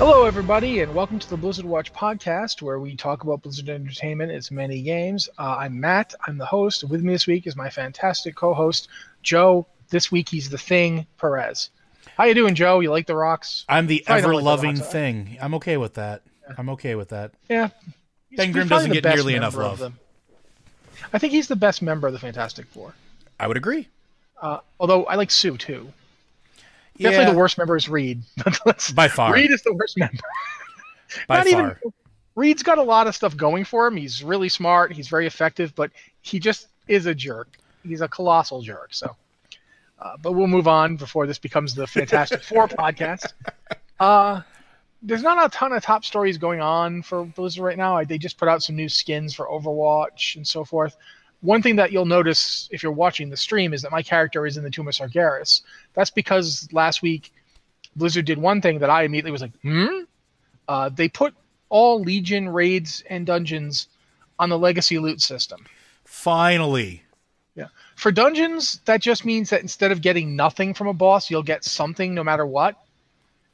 Hello, everybody, and welcome to the Blizzard Watch podcast, where we talk about Blizzard Entertainment, its many games. Uh, I'm Matt. I'm the host. With me this week is my fantastic co-host Joe. This week he's the Thing Perez. How you doing, Joe? You like the rocks? I'm the Probably ever loving huh? thing. I'm okay with that. I'm okay with that. Yeah. Ben Grimm doesn't get nearly enough love. I think he's the best member of the Fantastic Four. I would agree. Uh, although I like Sue too. Definitely Yeah, the worst member is Reed. By far. Reed is the worst member. by Not far. even Reed's got a lot of stuff going for him. He's really smart. He's very effective, but he just is a jerk. He's a colossal jerk. So, uh, but we'll move on before this becomes the Fantastic Four podcast. Uh, there's not a ton of top stories going on for Blizzard right now. They just put out some new skins for Overwatch and so forth. One thing that you'll notice if you're watching the stream is that my character is in the Tomb of Sargeras. That's because last week Blizzard did one thing that I immediately was like, hmm? Uh, they put all Legion raids and dungeons on the Legacy loot system. Finally. Yeah. For dungeons, that just means that instead of getting nothing from a boss, you'll get something no matter what.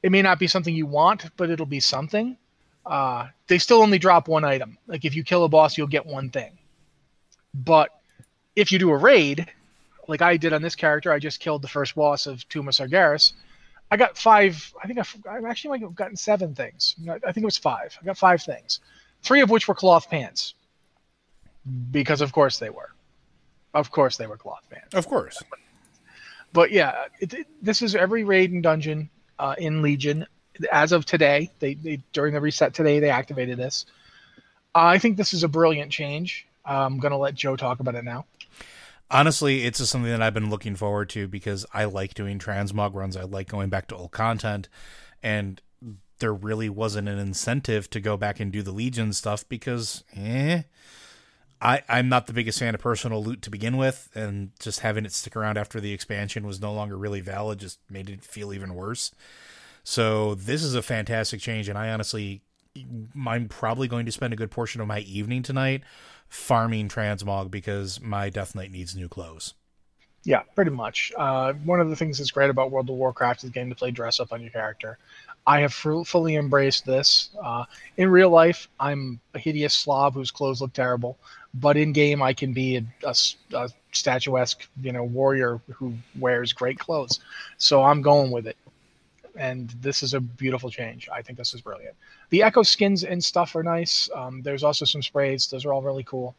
It may not be something you want, but it'll be something. Uh, they still only drop one item. Like if you kill a boss, you'll get one thing. But if you do a raid, like I did on this character, I just killed the first boss of Tomb of Sargeras. I got five. I think I've, I actually might have gotten seven things. I think it was five. I got five things, three of which were cloth pants, because of course they were. Of course they were cloth pants. Of course. But yeah, it, it- this is every raid and dungeon uh, in Legion as of today. They, they during the reset today they activated this. I think this is a brilliant change. I'm gonna let Joe talk about it now. Honestly, it's just something that I've been looking forward to because I like doing transmog runs. I like going back to old content, and there really wasn't an incentive to go back and do the Legion stuff because, eh, I I'm not the biggest fan of personal loot to begin with, and just having it stick around after the expansion was no longer really valid. Just made it feel even worse. So this is a fantastic change, and I honestly, I'm probably going to spend a good portion of my evening tonight farming transmog because my Death Knight needs new clothes. Yeah, pretty much. Uh, one of the things that's great about World of Warcraft is getting to play dress up on your character. I have fu- fully embraced this. Uh, in real life, I'm a hideous slob whose clothes look terrible, but in game, I can be a, a a statuesque, you know, warrior who wears great clothes. So I'm going with it, and this is a beautiful change. I think this is brilliant. The Echo skins and stuff are nice. Um, there's also some sprays; those are all really cool.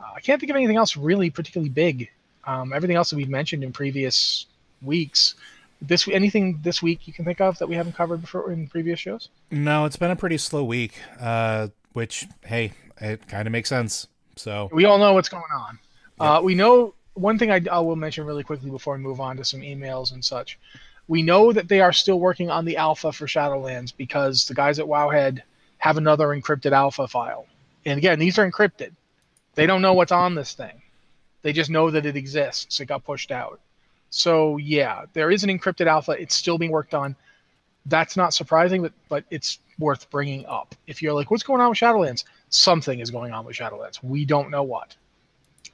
Uh, I can't think of anything else really particularly big um, everything else that we've mentioned in previous weeks. This anything this week you can think of that we haven't covered before in previous shows? No, it's been a pretty slow week, uh, which hey, it kind of makes sense. So We all know what's going on. Uh, we know one thing I, I will mention really quickly before we move on to some emails and such. We know that they are still working on the alpha for Shadowlands because the guys at Wowhead have another encrypted alpha file. And again, these are encrypted. They don't know what's on this thing. They just know that it exists. It got pushed out. So yeah, there is an encrypted alpha. It's still being worked on. That's not surprising, but but it's worth bringing up. If you're like, what's going on with Shadowlands? Something is going on with Shadowlands. We don't know what.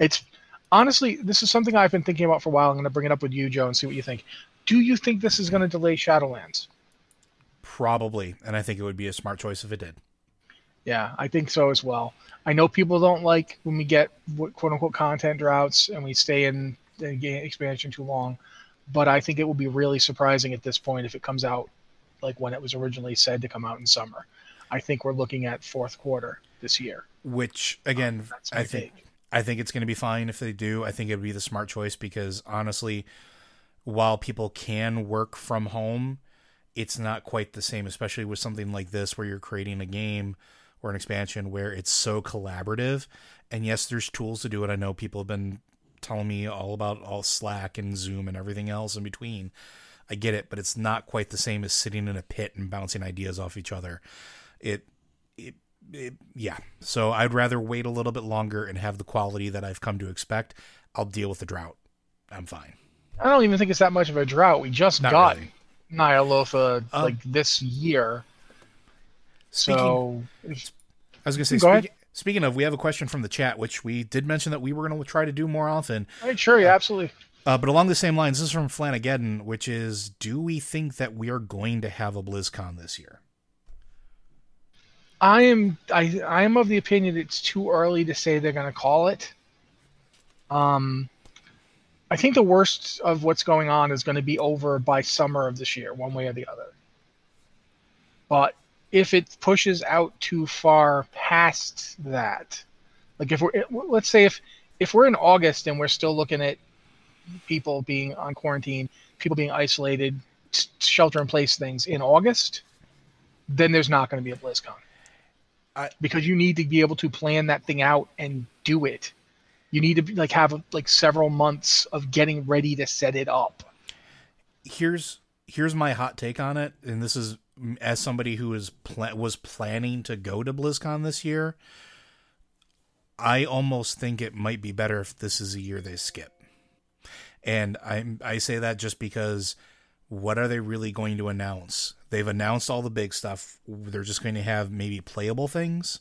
It's honestly, this is something I've been thinking about for a while. I'm going to bring it up with you, Joe, and see what you think. Do you think this is going to delay Shadowlands? Probably, and I think it would be a smart choice if it did. Yeah, I think so as well. I know people don't like when we get quote unquote content droughts and we stay in the game expansion too long, but I think it will be really surprising at this point if it comes out like when it was originally said to come out in summer. I think we're looking at fourth quarter this year. Which again, um, I think take. I think it's going to be fine if they do. I think it would be the smart choice because honestly, while people can work from home, it's not quite the same, especially with something like this where you're creating a game or an expansion where it's so collaborative. And yes, there's tools to do it. I know people have been telling me all about all Slack and Zoom and everything else in between. I get it, but it's not quite the same as sitting in a pit and bouncing ideas off each other. It, it, it, yeah. So I'd rather wait a little bit longer and have the quality that I've come to expect. I'll deal with the drought. I'm fine. I don't even think it's that much of a drought. We just not got really. Ny'alotha um, like this year. Speaking, so I was going to say, speak, speaking of, we have a question from the chat, which we did mention that we were going to try to do more often. Right, sure, yeah, uh, absolutely. Uh, but along the same lines, this is from Flanageddon, which is, do we think that we are going to have a BlizzCon this year? I am I I am of the opinion it's too early to say they're going to call it. Um, I think the worst of what's going on is going to be over by summer of this year, one way or the other. But if it pushes out too far past that, like if we're eh, let's say if if we're in August and we're still looking at people being on quarantine, people being isolated, shelter in place things in August, then there's not going to be a BlizzCon. I, because you need to be able to plan that thing out and do it. You need to like have like several months of getting ready to set it up. Here's here's my hot take on it, and this is as somebody who is pl- was planning to go to BlizzCon this year. I almost think it might be better if this is a year they skip. And I I say that just because what are they really going to announce? They've announced all the big stuff. They're just going to have maybe playable things,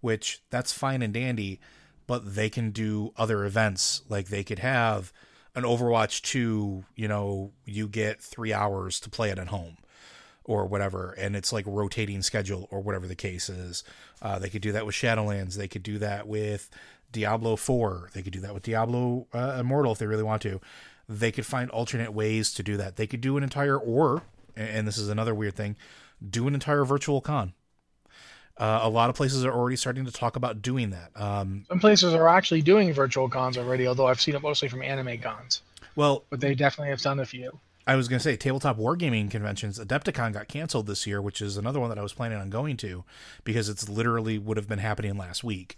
which that's fine and dandy, but they can do other events. Like they could have an Overwatch 2, you know, you get 3 hours to play it at home or whatever, and it's like rotating schedule or whatever the case is. Uh, they could do that with Shadowlands. They could do that with Diablo 4. They could do that with Diablo uh, Immortal if they really want to. They could find alternate ways to do that. They could do an entire, or, and this is another weird thing, do an entire virtual con. Uh, a lot of places are already starting to talk about doing that. Um, Some places are actually doing virtual cons already, although I've seen it mostly from anime cons. Well, but they definitely have done a few. I was going to say tabletop wargaming conventions. Adepticon got canceled this year, which is another one that I was planning on going to because it's literally would have been happening last week.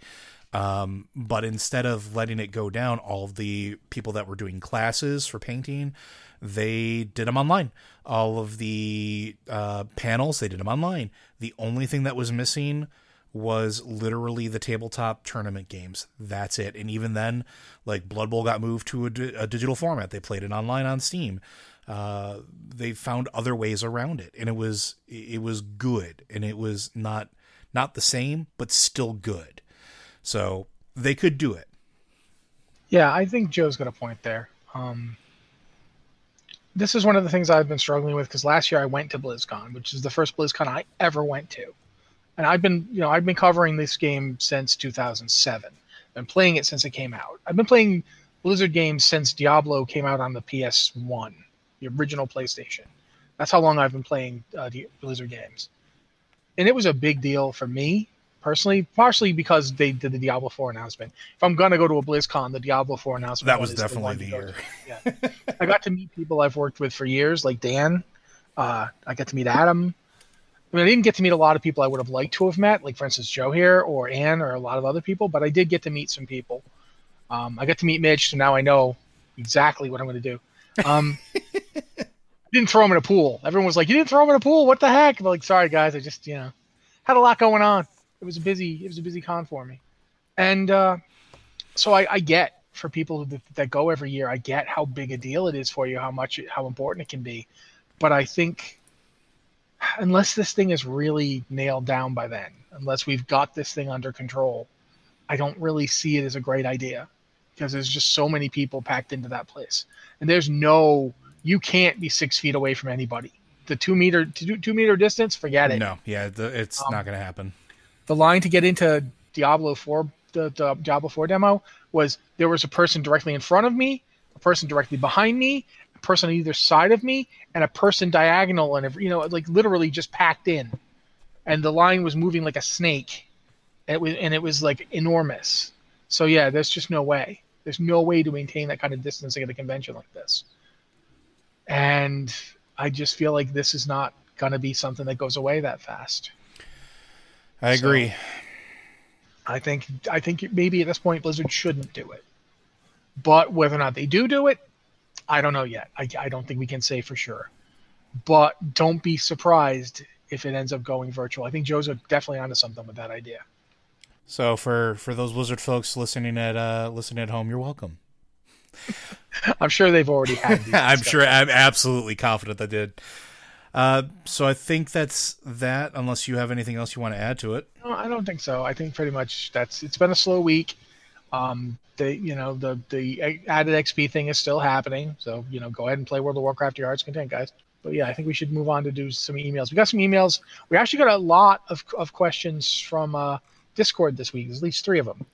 Um, but instead of letting it go down, all of the people that were doing classes for painting, they did them online. All of the uh, panels, they did them online. The only thing that was missing was literally the tabletop tournament games. That's it. And even then, like Blood Bowl got moved to a, a digital format. They played it online on Steam. Uh, they found other ways around it, and it was it was good, and it was not not the same, but still good. So they could do it. Yeah, I think Joe's got a point there. Um, this is one of the things I've been struggling with because last year I went to BlizzCon, which is the first BlizzCon I ever went to, and I've been you know I've been covering this game since 2007. I've been playing it since it came out. I've been playing Blizzard games since Diablo came out on the PS1 the original PlayStation. That's how long I've been playing uh, Blizzard games, and it was a big deal for me personally, partially because they did the Diablo 4 announcement. If I'm gonna go to a BlizzCon, the Diablo 4 announcement that was definitely the, the year. Yeah, I got to meet people I've worked with for years, like Dan. Uh, I got to meet Adam. I mean, I didn't get to meet a lot of people I would have liked to have met, like for instance Joe here or Ann or a lot of other people, but I did get to meet some people. Um, I got to meet Mitch, so now I know exactly what I'm going to do. Um, didn't throw him in a pool. Everyone was like, "You didn't throw him in a pool? What the heck?" I'm like, "Sorry, guys, I just you know had a lot going on. It was a busy it was a busy con for me, and uh, so I, I get for people that, that go every year, I get how big a deal it is for you, how much how important it can be, but I think unless this thing is really nailed down by then, unless we've got this thing under control, I don't really see it as a great idea because there's just so many people packed into that place, and there's no you can't be six feet away from anybody. The two meter two, two meter distance, forget it. No, yeah, the, it's um, not going to happen. The line to get into Diablo four, the, the Diablo four demo was there was a person directly in front of me, a person directly behind me, a person on either side of me, and a person diagonal and you know like literally just packed in, and the line was moving like a snake, and it was and it was like enormous. So yeah, there's just no way. There's no way to maintain that kind of distancing at a convention like this and I just feel like this is not going to be something that goes away that fast. I agree. So, I think I think maybe at this point Blizzard shouldn't do it, but whether or not they do do it, I don't know yet. I, I don't think we can say for sure. But don't be surprised if it ends up going virtual. I think Joe's definitely onto something with that idea. So for for those Blizzard folks listening at uh listening at home, you're welcome. I'm sure they've already had. I'm sure. I'm absolutely confident they did. Uh, so I think that's that. Unless you have anything else you want to add to it. No, I don't think so. I think pretty much that's. It's been a slow week. Um, the you know the the added XP thing is still happening. So you know go ahead and play World of Warcraft your heart's content, guys. But yeah, I think we should move on to do some emails. We got some emails. We actually got a lot of of questions from uh, Discord this week. There's at least three of them.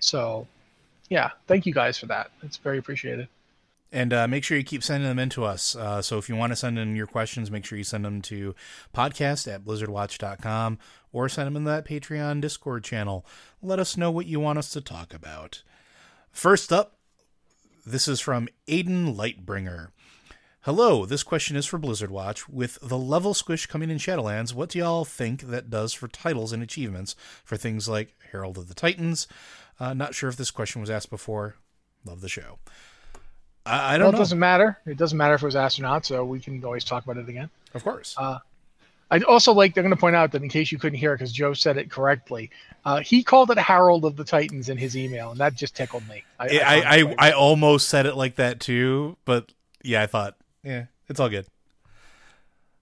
So yeah, thank you guys for that. It's very appreciated. And uh, make sure you keep sending them in to us. Uh, so if you want to send in your questions, make sure you send them to podcast at blizzardwatch.com or send them in that Patreon Discord channel. Let us know what you want us to talk about. First up, this is from Aiden Lightbringer. Hello, this question is for Blizzard Watch. With the level squish coming in Shadowlands, what do y'all think that does for titles and achievements for things like Herald of the Titans, uh, not sure if this question was asked before. Love the show. I, I don't well, know. It doesn't matter. It doesn't matter if it was not, so we can always talk about it again. Of course. Uh, I also like, they're going to point out that in case you couldn't hear it because Joe said it correctly, uh, he called it Herald of the Titans in his email, and that just tickled me. I, I, I, I, I almost said it like that too, but yeah, I thought, yeah, it's all good.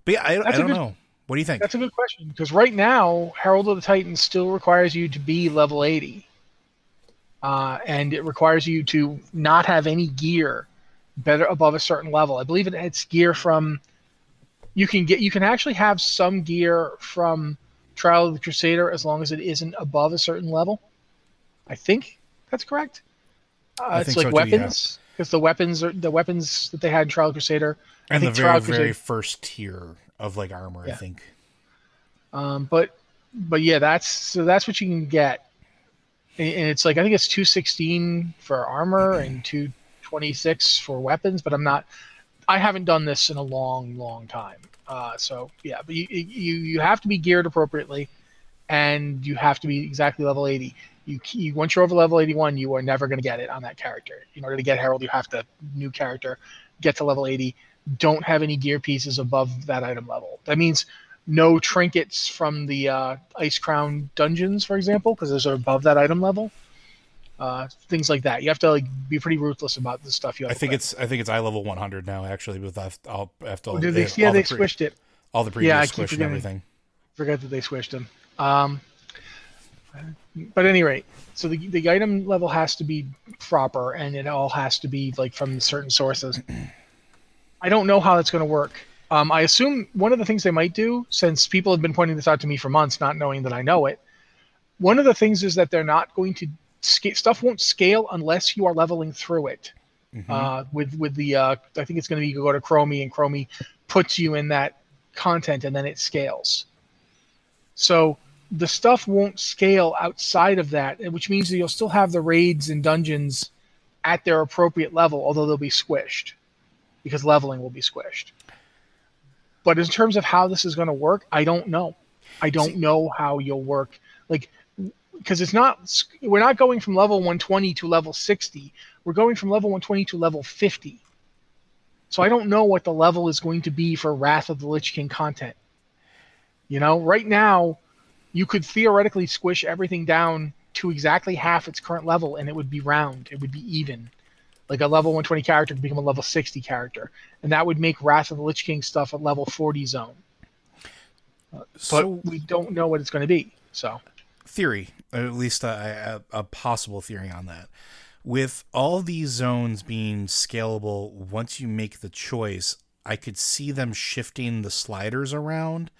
But yeah, I, I don't good, know. What do you think? That's a good question because right now, Herald of the Titans still requires you to be level 80 uh, and it requires you to not have any gear better above a certain level. I believe it, it's gear from you can get you can actually have some gear from Trial of the Crusader as long as it isn't above a certain level. I think that's correct. Uh, it's like so weapons because yeah. the weapons are the weapons that they had in Trial of the Crusader. And the very very first tier of like armor, yeah. I think. Um, but but yeah, that's so that's what you can get and it's like I think it's 216 for armor and 226 for weapons, but I'm not. I haven't done this in a long, long time. Uh, so yeah, but you, you you have to be geared appropriately, and you have to be exactly level 80. You, you once you're over level 81, you are never going to get it on that character. In order to get Herald, you have to new character, get to level 80. Don't have any gear pieces above that item level. That means no trinkets from the uh, Icecrown dungeons, for example, because those are above that item level. Uh, things like that. You have to like be pretty ruthless about the stuff you. I think it's I think it's eye level 100 now. Actually, with that, I'll have to. Oh, they, they, yeah, they the pre- switched it. All the previous yeah, I squish and everything. Forget that they switched them. Um, but at any rate, so the the item level has to be proper, and it all has to be like from certain sources. I don't know how that's going to work. Um, I assume one of the things they might do, since people have been pointing this out to me for months, not knowing that I know it, one of the things is that they're not going to stuff won't scale unless you are leveling through it. Mm-hmm. Uh, with with the uh, I think it's going to be you go to Chromie and Chromie puts you in that content and then it scales. So the stuff won't scale outside of that, which means that you'll still have the raids and dungeons at their appropriate level, although they'll be squished because leveling will be squished. But in terms of how this is going to work, I don't know. I don't know how you'll work. Like, because it's not, we're not going from level 120 to level 60. We're going from level 120 to level 50. So I don't know what the level is going to be for Wrath of the Lich King content. You know, right now, you could theoretically squish everything down to exactly half its current level and it would be round. It would be even. Like a level 120 character could become a level 60 character. And that would make Wrath of the Lich King stuff a level 40 zone. Uh, so, but we don't know what it's going to be. So, theory, at least a, a, a possible theory on that. With all these zones being scalable, once you make the choice, I could see them shifting the sliders around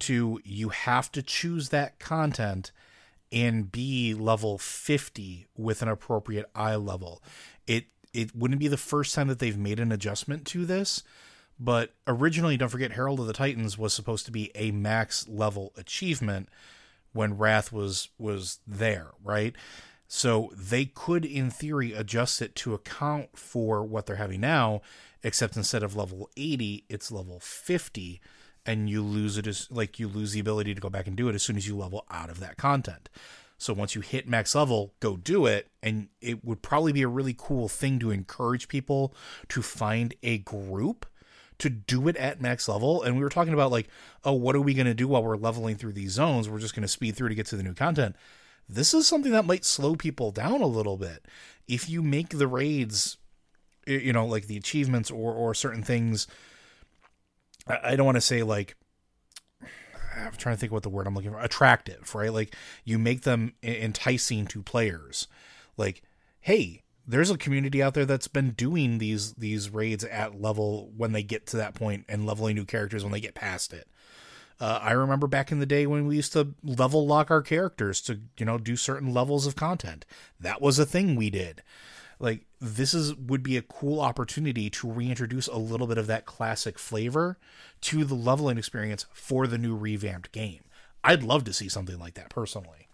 to you have to choose that content and be level 50 with an appropriate eye level. It it wouldn't be the first time that they've made an adjustment to this, but originally don't forget Herald of the Titans was supposed to be a max level achievement when Wrath was was there, right? So they could in theory adjust it to account for what they're having now, except instead of level 80, it's level 50 and you lose it as like you lose the ability to go back and do it as soon as you level out of that content. So once you hit max level, go do it. And it would probably be a really cool thing to encourage people to find a group to do it at max level. And we were talking about like, oh, what are we going to do while we're leveling through these zones? We're just going to speed through to get to the new content. This is something that might slow people down a little bit. If you make the raids, you know, like the achievements or or certain things I don't want to say like I'm trying to think what the word I'm looking for attractive, right? Like you make them enticing to players. Like, hey, there's a community out there that's been doing these these raids at level when they get to that point and leveling new characters when they get past it. Uh, I remember back in the day when we used to level lock our characters to you know do certain levels of content. That was a thing we did like this is would be a cool opportunity to reintroduce a little bit of that classic flavor to the leveling experience for the new revamped game. I'd love to see something like that personally.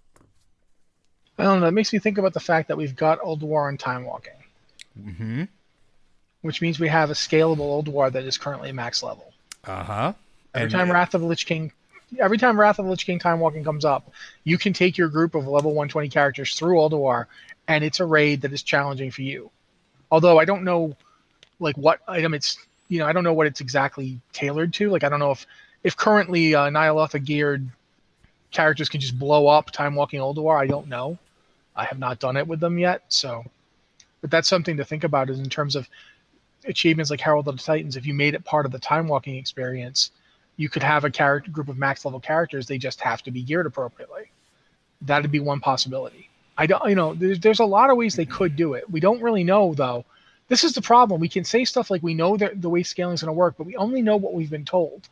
I don't know. That makes me think about the fact that we've got Ulduar and Time Walking. Mm-hmm. Which means we have a scalable Ulduar that is currently max level. Uh huh. Every and, time Wrath of the Lich King, every time Wrath of the Lich King Time Walking comes up, you can take your group of level 120 characters through Ulduar and it's a raid that is challenging for you. Although I don't know like what item it's you know I don't know what it's exactly tailored to. Like I don't know if if currently uh, Ny'alotha geared characters can just blow up Time Walking Ulduar. I don't know. I have not done it with them yet, so but that's something to think about is in terms of achievements like Herald of the Titans. If you made it part of the Time Walking experience, you could have a character group of max level characters. They just have to be geared appropriately. That'd be one possibility. I don't, you know, there's, there's a lot of ways they could do it. We don't really know though. This is the problem. We can say stuff like we know that the way scaling is going to work, but we only know what we've been told.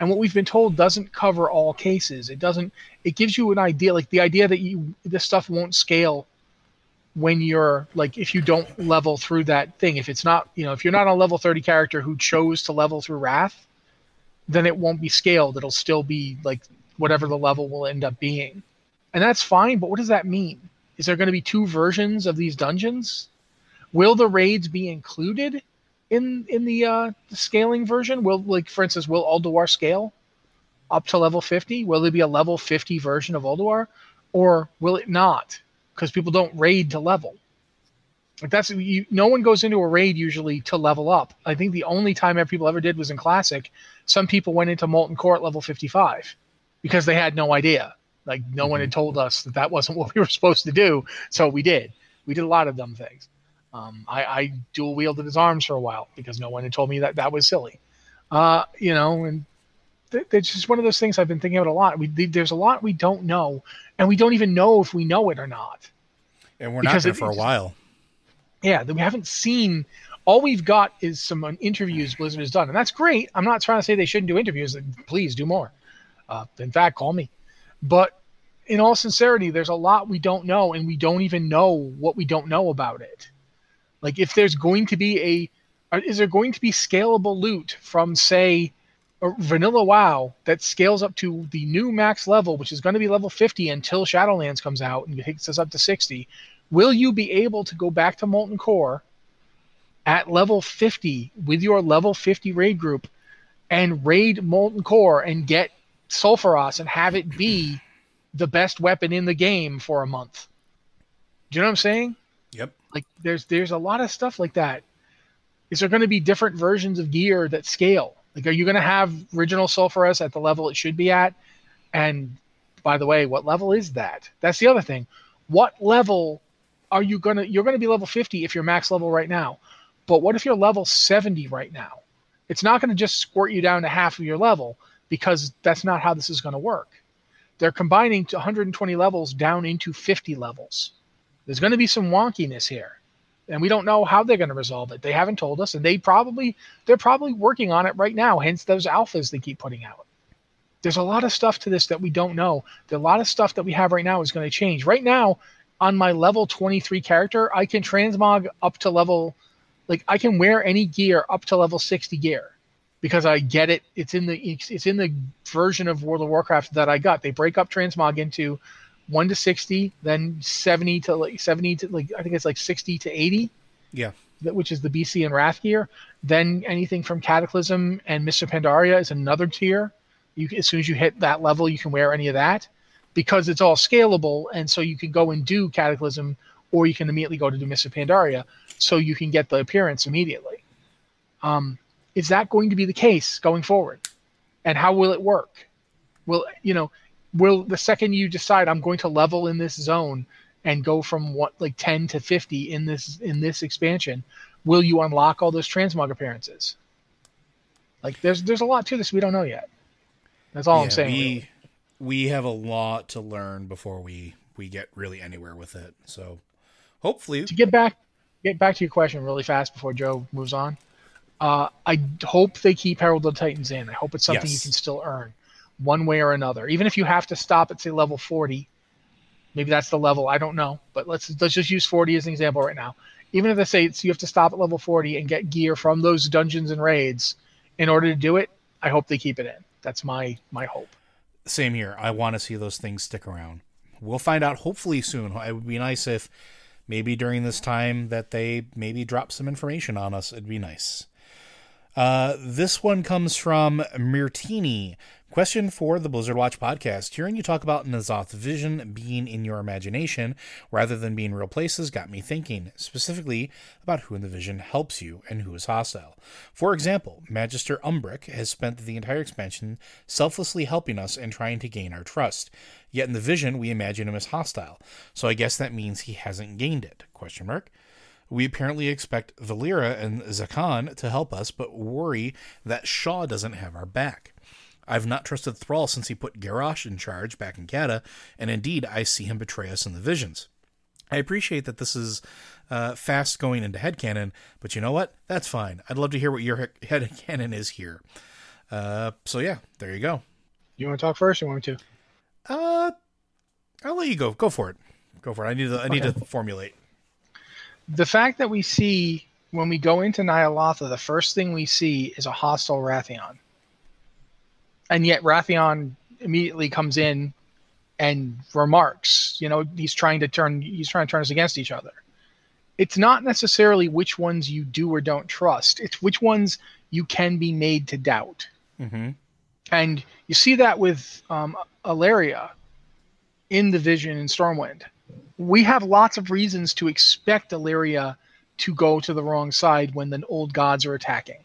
And what we've been told doesn't cover all cases. It doesn't. It gives you an idea, like the idea that you this stuff won't scale when you're like if you don't level through that thing. If it's not, you know, if you're not a level 30 character who chose to level through Wrath, then it won't be scaled. It'll still be like whatever the level will end up being, and that's fine. But what does that mean? Is there going to be two versions of these dungeons? Will the raids be included in in the, uh, the scaling version? Will like for instance, will Ulduar scale up to level 50? Will there be a level 50 version of Ulduar, or will it not? Because people don't raid to level. Like that's you, no one goes into a raid usually to level up. I think the only time people ever did was in classic. Some people went into Molten Core at level 55 because they had no idea. Like no mm-hmm. one had mm-hmm. told us that that wasn't what we were supposed to do, so we did. We did a lot of dumb things. Um, I, I dual wielded his arms for a while because no one had told me that that was silly. Uh, you know, and th- it's just one of those things I've been thinking about a lot. We there's a lot we don't know, and we don't even know if we know it or not. And we're not there for a while. Yeah, that we haven't seen. All we've got is some interviews Blizzard has done, and that's great. I'm not trying to say they shouldn't do interviews. Please do more. Uh, in fact, call me. But in all sincerity, there's a lot we don't know, and we don't even know what we don't know about it. Like, if there's going to be a, uh, is there going to be scalable loot from, say, vanilla WoW that scales up to the new max level, which is going to be level 50 until Shadowlands comes out and takes us up to 60? Will you be able to go back to Molten Core at level 50 with your level 50 raid group and raid Molten Core and get Sulfuras and have it be the best weapon in the game for a month. Do you know what I'm saying? Yep. Like there's there's a lot of stuff like that. Is there going to be different versions of gear that scale? Like are you going to have original Sulfuras at the level it should be at and by the way, what level is that? That's the other thing. What level are you gonna? You're gonna be level 50 if you're max level right now. But what if you're level 70 right now? It's not going to just squirt you down to half of your level because that's not how this is going to work. They're combining to 120 levels down into 50 levels. There's going to be some wonkiness here and we don't know how they're going to resolve it. They haven't told us, and they probably they're probably working on it right now. Hence those alphas they keep putting out. There's a lot of stuff to this that we don't know. There's a lot of stuff that we have right now is going to change. Right now, on my level 23 character, I can transmog up to level, like I can wear any gear up to level 60 gear, because I get it. It's in the it's in the version of World of Warcraft that I got. They break up transmog into one to sixty, then seventy to like seventy to like I think it's like sixty to eighty. Yeah. Which is the BC and Wrath gear. Then anything from Cataclysm and Mists of Pandaria is another tier. You as soon as you hit that level, you can wear any of that because it's all scalable, and so you can go and do Cataclysm, or you can immediately go to do Mists of Pandaria, so you can get the appearance immediately. Um, is that going to be the case going forward? And how will it work? Will you know? will the second you decide I'm going to level in this zone and go from what like 10 to 50 in this in this expansion, will you unlock all those transmog appearances? Like there's there's a lot to this we don't know yet. That's all yeah, I'm saying. We really. we have a lot to learn before we we get really anywhere with it. So hopefully to get back get back to your question really fast before Joe moves on. Uh, I hope they keep Herald of the Titans in. I hope it's something yes. you can still earn one way or another. Even if you have to stop at say level 40, maybe that's the level. I don't know, but let's let's just use 40 as an example right now. Even if they say you have to stop at level 40 and get gear from those dungeons and raids in order to do it, I hope they keep it in. That's my my hope. Same here. I want to see those things stick around. We'll find out hopefully soon. It would be nice if maybe during this time that they maybe drop some information on us. It'd be nice. Uh, this one comes from Mirtini, Question for the Blizzard Watch podcast. Hearing you talk about N'Zoth vision being in your imagination rather than being real places got me thinking, specifically about who in the vision helps you and who is hostile. For example, Magister Umbric has spent the entire expansion selflessly helping us and trying to gain our trust. Yet in the vision, we imagine him as hostile. So I guess that means he hasn't gained it. Question mark. We apparently expect Valeera and Zekhan to help us, but worry that Shaw doesn't have our back. I've not trusted Thrall since he put Garrosh in charge back in Cata, and indeed I see him betray us in the visions. I appreciate that this is uh, fast going into headcanon, but you know what? That's fine. I'd love to hear what your headcanon is here. Uh, so yeah, there you go. You want to talk first, or want me to? Uh, I'll let you go. Go for it. Go for it. I need to. I need to formulate. The fact that we see when we go into Ny'alotha, the first thing we see is a hostile Wrathion and yet Wrathion immediately comes in and remarks, you know, he's trying to turn he's trying to turn us against each other. It's not necessarily which ones you do or don't trust. It's which ones you can be made to doubt. Mm-hmm. And you see that with um, Alleria in the Vision in Stormwind. We have lots of reasons to expect Alleria to go to the wrong side when the old gods are attacking.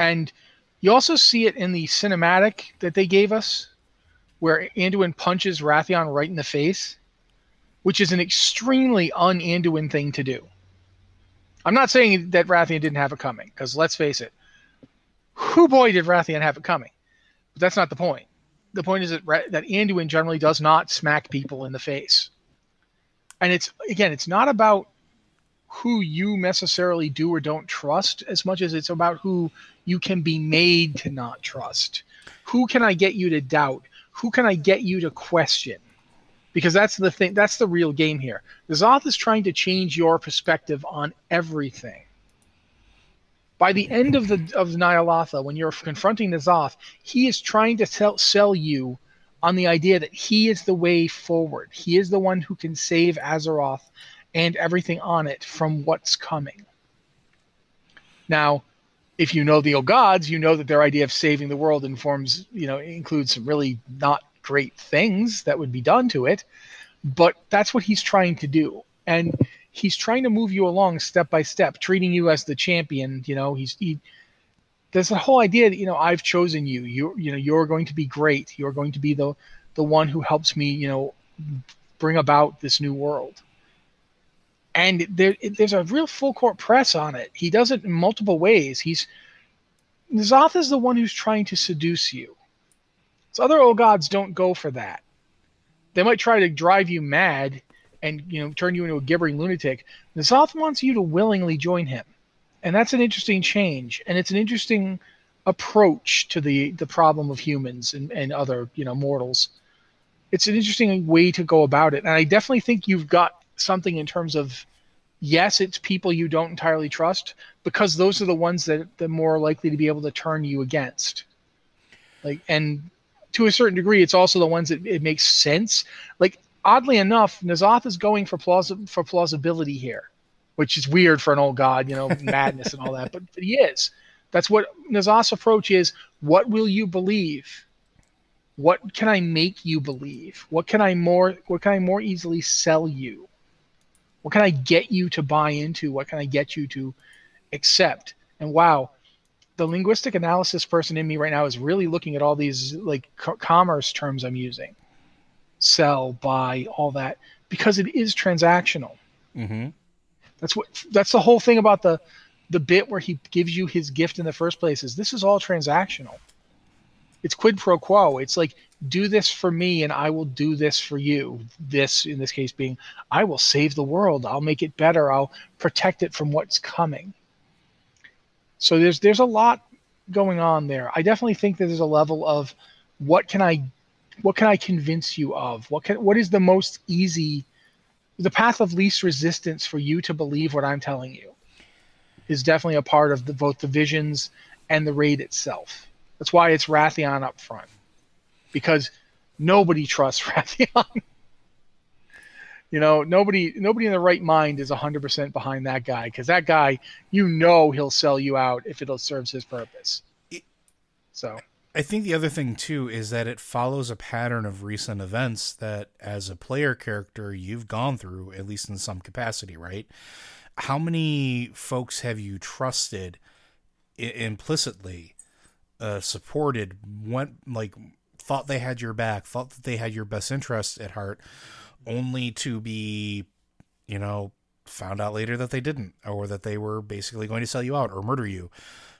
And you also see it in the cinematic that they gave us, where Anduin punches Wrathion right in the face, which is an extremely un Anduin thing to do. I'm not saying that Wrathion didn't have it coming, because let's face it, who boy did Wrathion have it coming? But that's not the point. The point is that that Anduin generally does not smack people in the face. And it's again, it's not about who you necessarily do or don't trust as much as it's about who you can be made to not trust. Who can I get you to doubt? Who can I get you to question? Because that's the thing, that's the real game here. N'Zoth is trying to change your perspective on everything. By the end of the of Ny'alotha, when you're confronting N'Zoth, he is trying to sell, sell you on the idea that he is the way forward. He is the one who can save Azeroth and everything on it from what's coming. Now, if you know the old gods, you know that their idea of saving the world informs, you know, includes some really not great things that would be done to it. But that's what he's trying to do. And he's trying to move you along step by step, treating you as the champion. You know, he's he, there's a whole idea that you know I've chosen you. You you know you're going to be great. You're going to be the the one who helps me, you know, bring about this new world. And there, there's a real full court press on it. He does it in multiple ways. He's N'Zoth is the one who's trying to seduce you. So other old gods don't go for that. They might try to drive you mad and you know turn you into a gibbering lunatic. N'Zoth wants you to willingly join him, and that's an interesting change, and it's an interesting approach to the the problem of humans and, and other you know mortals. It's an interesting way to go about it, and I definitely think you've got something in terms of yes, it's people you don't entirely trust because those are the ones that are more likely to be able to turn you against. Like and to a certain degree, it's also the ones that it makes sense. Like oddly enough, N'Zoth is going for plausi- for plausibility here, which is weird for an old god, you know, madness and all that. But, but he is. That's what N'Zoth's approach is. What will you believe? What can I make you believe? What can I more? What can I more easily sell you? What can I get you to buy into? What can I get you to accept? And wow, the linguistic analysis person in me right now is really looking at all these like co- commerce terms I'm using sell, buy, all that, because it is transactional. Mm-hmm. That's what that's the whole thing about the the bit where he gives you his gift in the first place is this is all transactional. It's quid pro quo. It's like do this for me and I will do this for you. This in this case being I will save the world. I'll make it better. I'll protect it from what's coming. So there's there's a lot going on there. I definitely think that there's a level of what can I what can I convince you of? What can what is the most easy the path of least resistance for you to believe what I'm telling you is definitely a part of the, both the visions and the raid itself. That's why it's Wrathion up front. Because nobody trusts Wrathion. you know, nobody nobody in the right mind is 100% behind that guy cuz that guy you know he'll sell you out if it serves his purpose. So I think the other thing too is that it follows a pattern of recent events that as a player character you've gone through at least in some capacity, right? How many folks have you trusted I- implicitly uh, supported went like thought they had your back, thought that they had your best interests at heart only to be you know found out later that they didn't or that they were basically going to sell you out or murder you.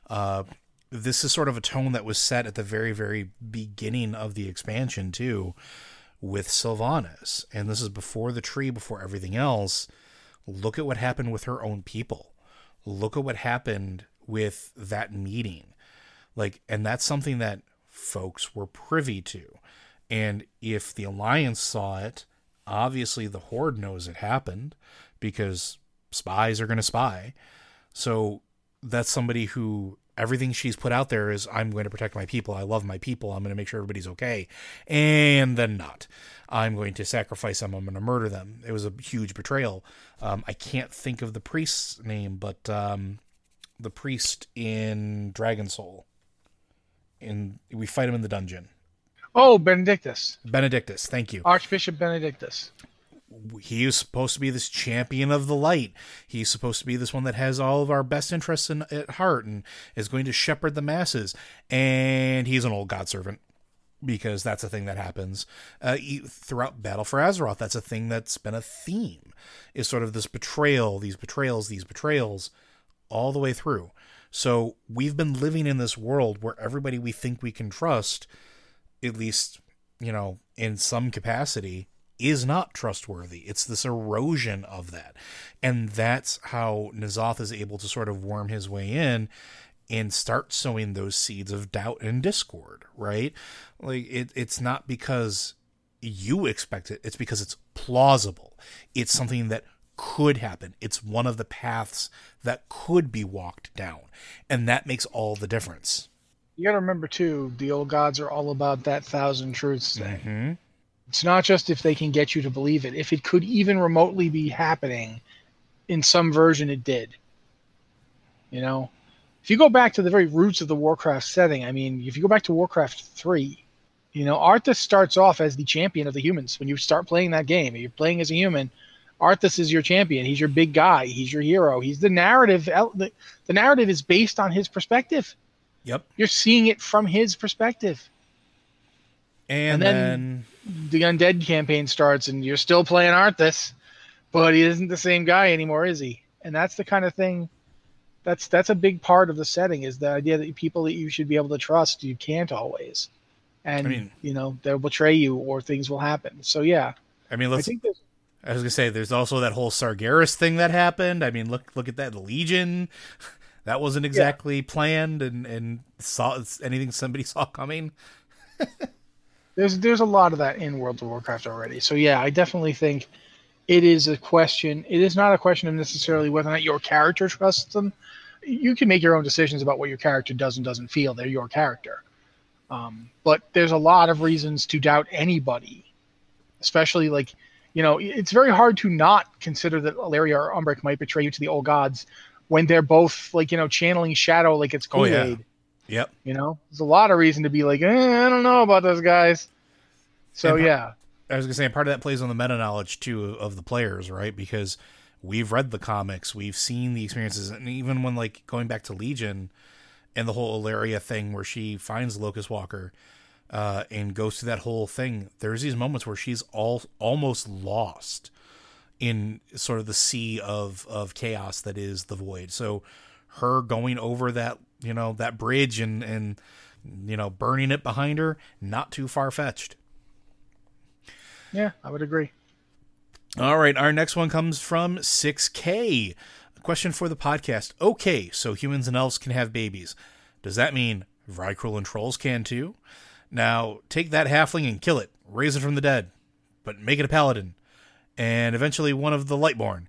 Uh, this is sort of a tone that was set at the very, very beginning of the expansion, too, with Sylvanas. And this is before the tree, before everything else. Look at what happened with her own people. Look at what happened with that meeting. Like, and that's something that folks were privy to. And if the Alliance saw it, obviously the Horde knows it happened because spies are going to spy. So that's somebody who everything she's put out there is I'm going to protect my people. I love my people. I'm going to make sure everybody's okay. And then not. I'm going to sacrifice them. I'm going to murder them. It was a huge betrayal. Um, I can't think of the priest's name, but um, the priest in Dragon Soul. In we fight him in the dungeon. Oh, Benedictus. Benedictus, thank you. Archbishop Benedictus he is supposed to be this champion of the light. He's supposed to be this one that has all of our best interests in, at heart and is going to shepherd the masses. And he's an old god servant because that's a thing that happens uh, throughout Battle for Azeroth. That's a thing that's been a theme. Is sort of this betrayal, these betrayals, these betrayals, all the way through. So we've been living in this world where everybody we think we can trust, at least you know, in some capacity, is not trustworthy. It's this erosion of that. And that's how N'Zoth is able to sort of worm his way in and start sowing those seeds of doubt and discord, right? Like it, it's not because you expect it, it's because it's plausible. It's something that could happen. It's one of the paths that could be walked down. And that makes all the difference. You got to remember, too, the old gods are all about that thousand truths thing. Mm-hmm. It's not just if they can get you to believe it. If it could even remotely be happening, in some version it did. You know, if you go back to the very roots of the Warcraft setting, I mean, if you go back to Warcraft 3, you know, Arthas starts off as the champion of the humans. When you start playing that game, you're playing as a human, Arthas is your champion. He's your big guy. He's your hero. He's the narrative. The, the narrative is based on his perspective. Yep. You're seeing it from his perspective. And, and then, then the undead campaign starts and you're still playing Arthas, but he isn't the same guy anymore, is he? And that's the kind of thing that's that's a big part of the setting is the idea that people that you should be able to trust you can't always. And I mean- you know, they'll betray you or things will happen. So yeah. I mean, let's. think there's I was gonna say, there's also that whole Sargeras thing that happened. I mean, look look at that Legion. That wasn't exactly planned, and and saw anything somebody saw coming. there's there's a lot of that in World of Warcraft already. So yeah, I definitely think it is a question. It is not a question of necessarily whether or not your character trusts them. You can make your own decisions about what your character does and doesn't feel. They're your character. Um, but there's a lot of reasons to doubt anybody, especially like you know it's very hard to not consider that Alleria or Umbric might betray you to the old gods when they're both like you know channeling shadow like it's Oh, yeah. Yep. You know, there's a lot of reason to be like, eh, I don't know about those guys. So And- yeah, I was gonna say part of that plays on the meta knowledge too of, of the players, right? Because we've read the comics, we've seen the experiences, and even when like going back to Legion and the whole Alleria thing where she finds Locus-Walker uh, and goes through that whole thing, there's these moments where she's all almost lost in sort of the sea of of chaos that is the void. So her going over that you know that bridge and and you know burning it behind her, not too far fetched. yeah, I would agree. All right, our next one comes from 6K. A question for the podcast. Okay, so humans and elves can have babies. Does that mean Vrykul and trolls can too? Now, take that halfling and kill it, raise it from the dead, but make it a paladin, and eventually one of the Lightborn.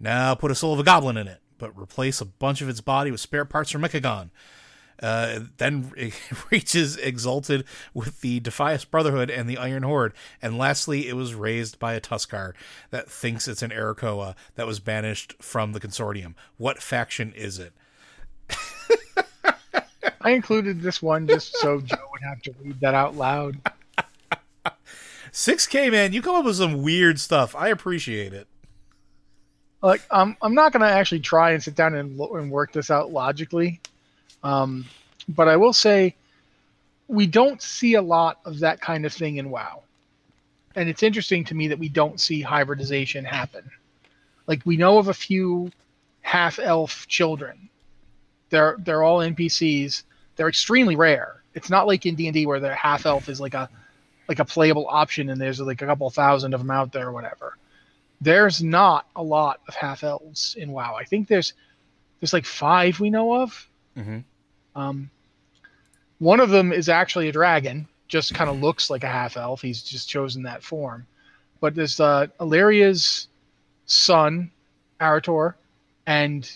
Now, put a soul of a goblin in it, but replace a bunch of its body with spare parts from Mechagon. Uh, then it reaches exalted with the Defias Brotherhood and the Iron Horde. And lastly, it was raised by a Tuskarr that thinks it's an Arakkoa that was banished from the consortium. What faction is it? I included this one just so Joe would have to read that out loud. 6K, man, you come up with some weird stuff. I appreciate it. Like, um, I'm not gonna actually try and sit down and, and work this out logically, um, but I will say we don't see a lot of that kind of thing in WoW, and it's interesting to me that we don't see hybridization happen. Like we know of a few half elf children. They're they're all NPCs. They're extremely rare. It's not like in D and D where the half elf is like a like a playable option and there's like a couple thousand of them out there or whatever. There's not a lot of half elves in WoW. I think there's there's like five we know of. Mhm. Um, one of them is actually a dragon. Just kind of looks like a half elf. He's just chosen that form. But there's uh, Alleria's son, Arator, and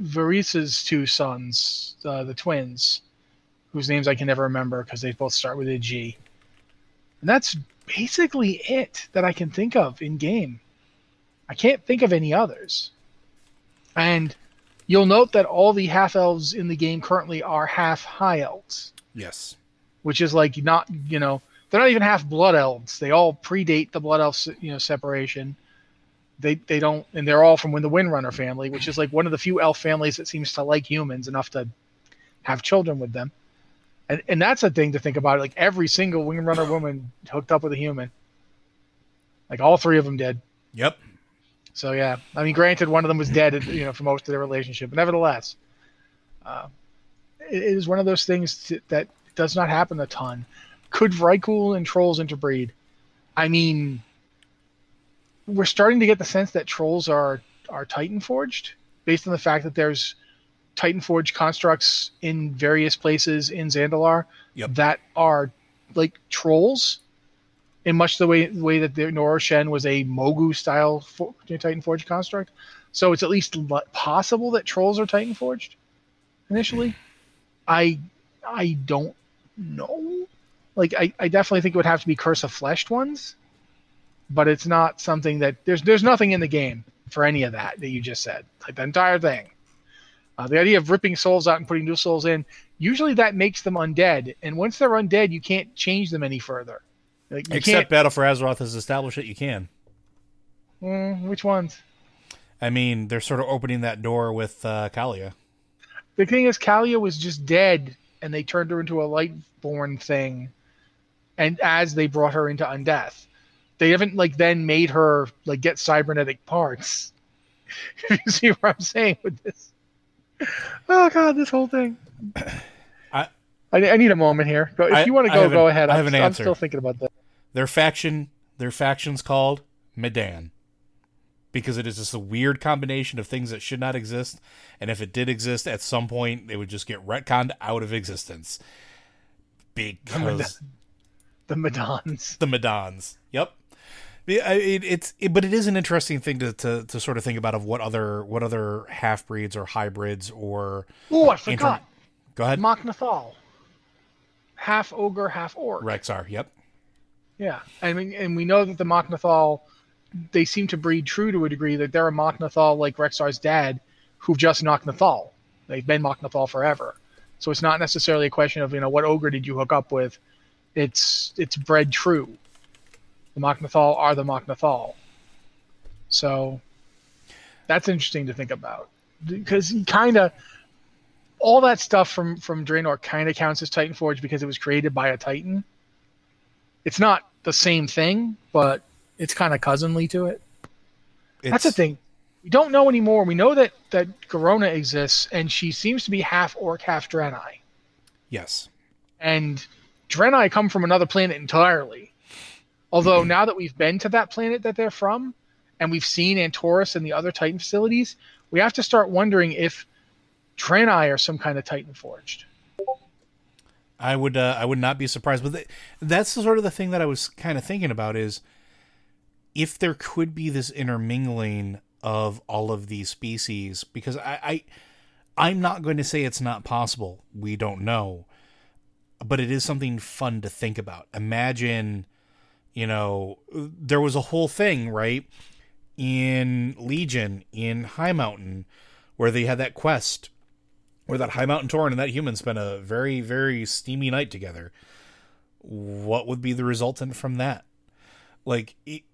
Vereesa's two sons, uh, the twins, whose names I can never remember because they both start with a G. And that's basically it that I can think of in game. I can't think of any others. And you'll note that all the half elves in the game currently are half high elves, Yes. which is like not, you know, they're not even half blood elves. They all predate the blood elf, you know, separation. They they don't, and they're all from when the Windrunner family, which is like one of the few elf families that seems to like humans enough to have children with them. And and that's a thing to think about. Like every single Windrunner woman hooked up with a human. Like all three of them did. Yep. So yeah, I mean, granted, one of them was dead, you know, for most of their relationship, but nevertheless, uh, it is one of those things t- that does not happen a ton. Could Vrykul and trolls interbreed? I mean, we're starting to get the sense that trolls are are Titan forged, based on the fact that there's Titan Forge constructs in various places in Zandalar Yep. that are like trolls in much the way the way that the Nora Shen was a Mogu style for, Titan Forge construct. So it's at least possible that trolls are Titan Forged initially. I I don't know. Like I, I definitely think it would have to be Curse of Fleshed ones, but it's not something that there's there's nothing in the game for any of that that you just said. Like the entire thing. Uh, the idea of ripping souls out and putting new souls in, usually that makes them undead. And once they're undead, you can't change them any further. Like you Except Battle for Azeroth has established that you can. Mm, which ones? I mean, they're sort of opening that door with uh, Calia. The thing is, Calia was just dead, and they turned her into a Lightborn thing. and as they brought her into Undeath, they haven't like then made her like get cybernetic parts. you see what I'm saying with this? Oh god, this whole thing. I I, I need a moment here. Go, if I- you want to go, go an- ahead. I I'm, have an I'm answer. still thinking about that. their faction their faction's called Medan because it is just a weird combination of things that should not exist and if it did exist at some point they would just get retconned out of existence because The Madons. the Medans yep it, it's it, but it is an interesting thing to, to to sort of think about of what other what other half breeds or hybrids or Oh, I inter- forgot. go ahead Mok'Nathal. Half ogre, half orc. Rexxar yep Yeah, I mean, and we know that the Mok'Nathal, they seem to breed true to a degree that they're a Mok'Nathal like Rexxar's dad, who've just Mok'Nathal. They've been Mok'Nathal forever. So it's not necessarily a question of you know what ogre did you hook up with. It's it's bred true. The Mok'Nathal are the Mok'Nathal. So that's interesting to think about because he kind of all that stuff from from Draenor kind of counts as Titan Forge because it was created by a Titan it's not the same thing, but it's kind of cousinly to it. That's the thing. We don't know anymore. We know that that Garona exists, and she seems to be half orc, half Draenei. yes And Draenei come from another planet entirely. Although now that we've been to that planet that they're from, and we've seen Antorus and the other Titan facilities, we have to start wondering if Draenei are some kind of Titan forged. I would uh, I would not be surprised, but th- that's the sort of the thing that I was kind of thinking about is if there could be this intermingling of all of these species, because I, I I'm not going to say it's not possible. We don't know, but it is something fun to think about. Imagine, you know, there was a whole thing right in Legion in Highmountain where they had that quest where that Highmountain Tauren and that human spent a very, very steamy night together. What would be the resultant from that? Like, it,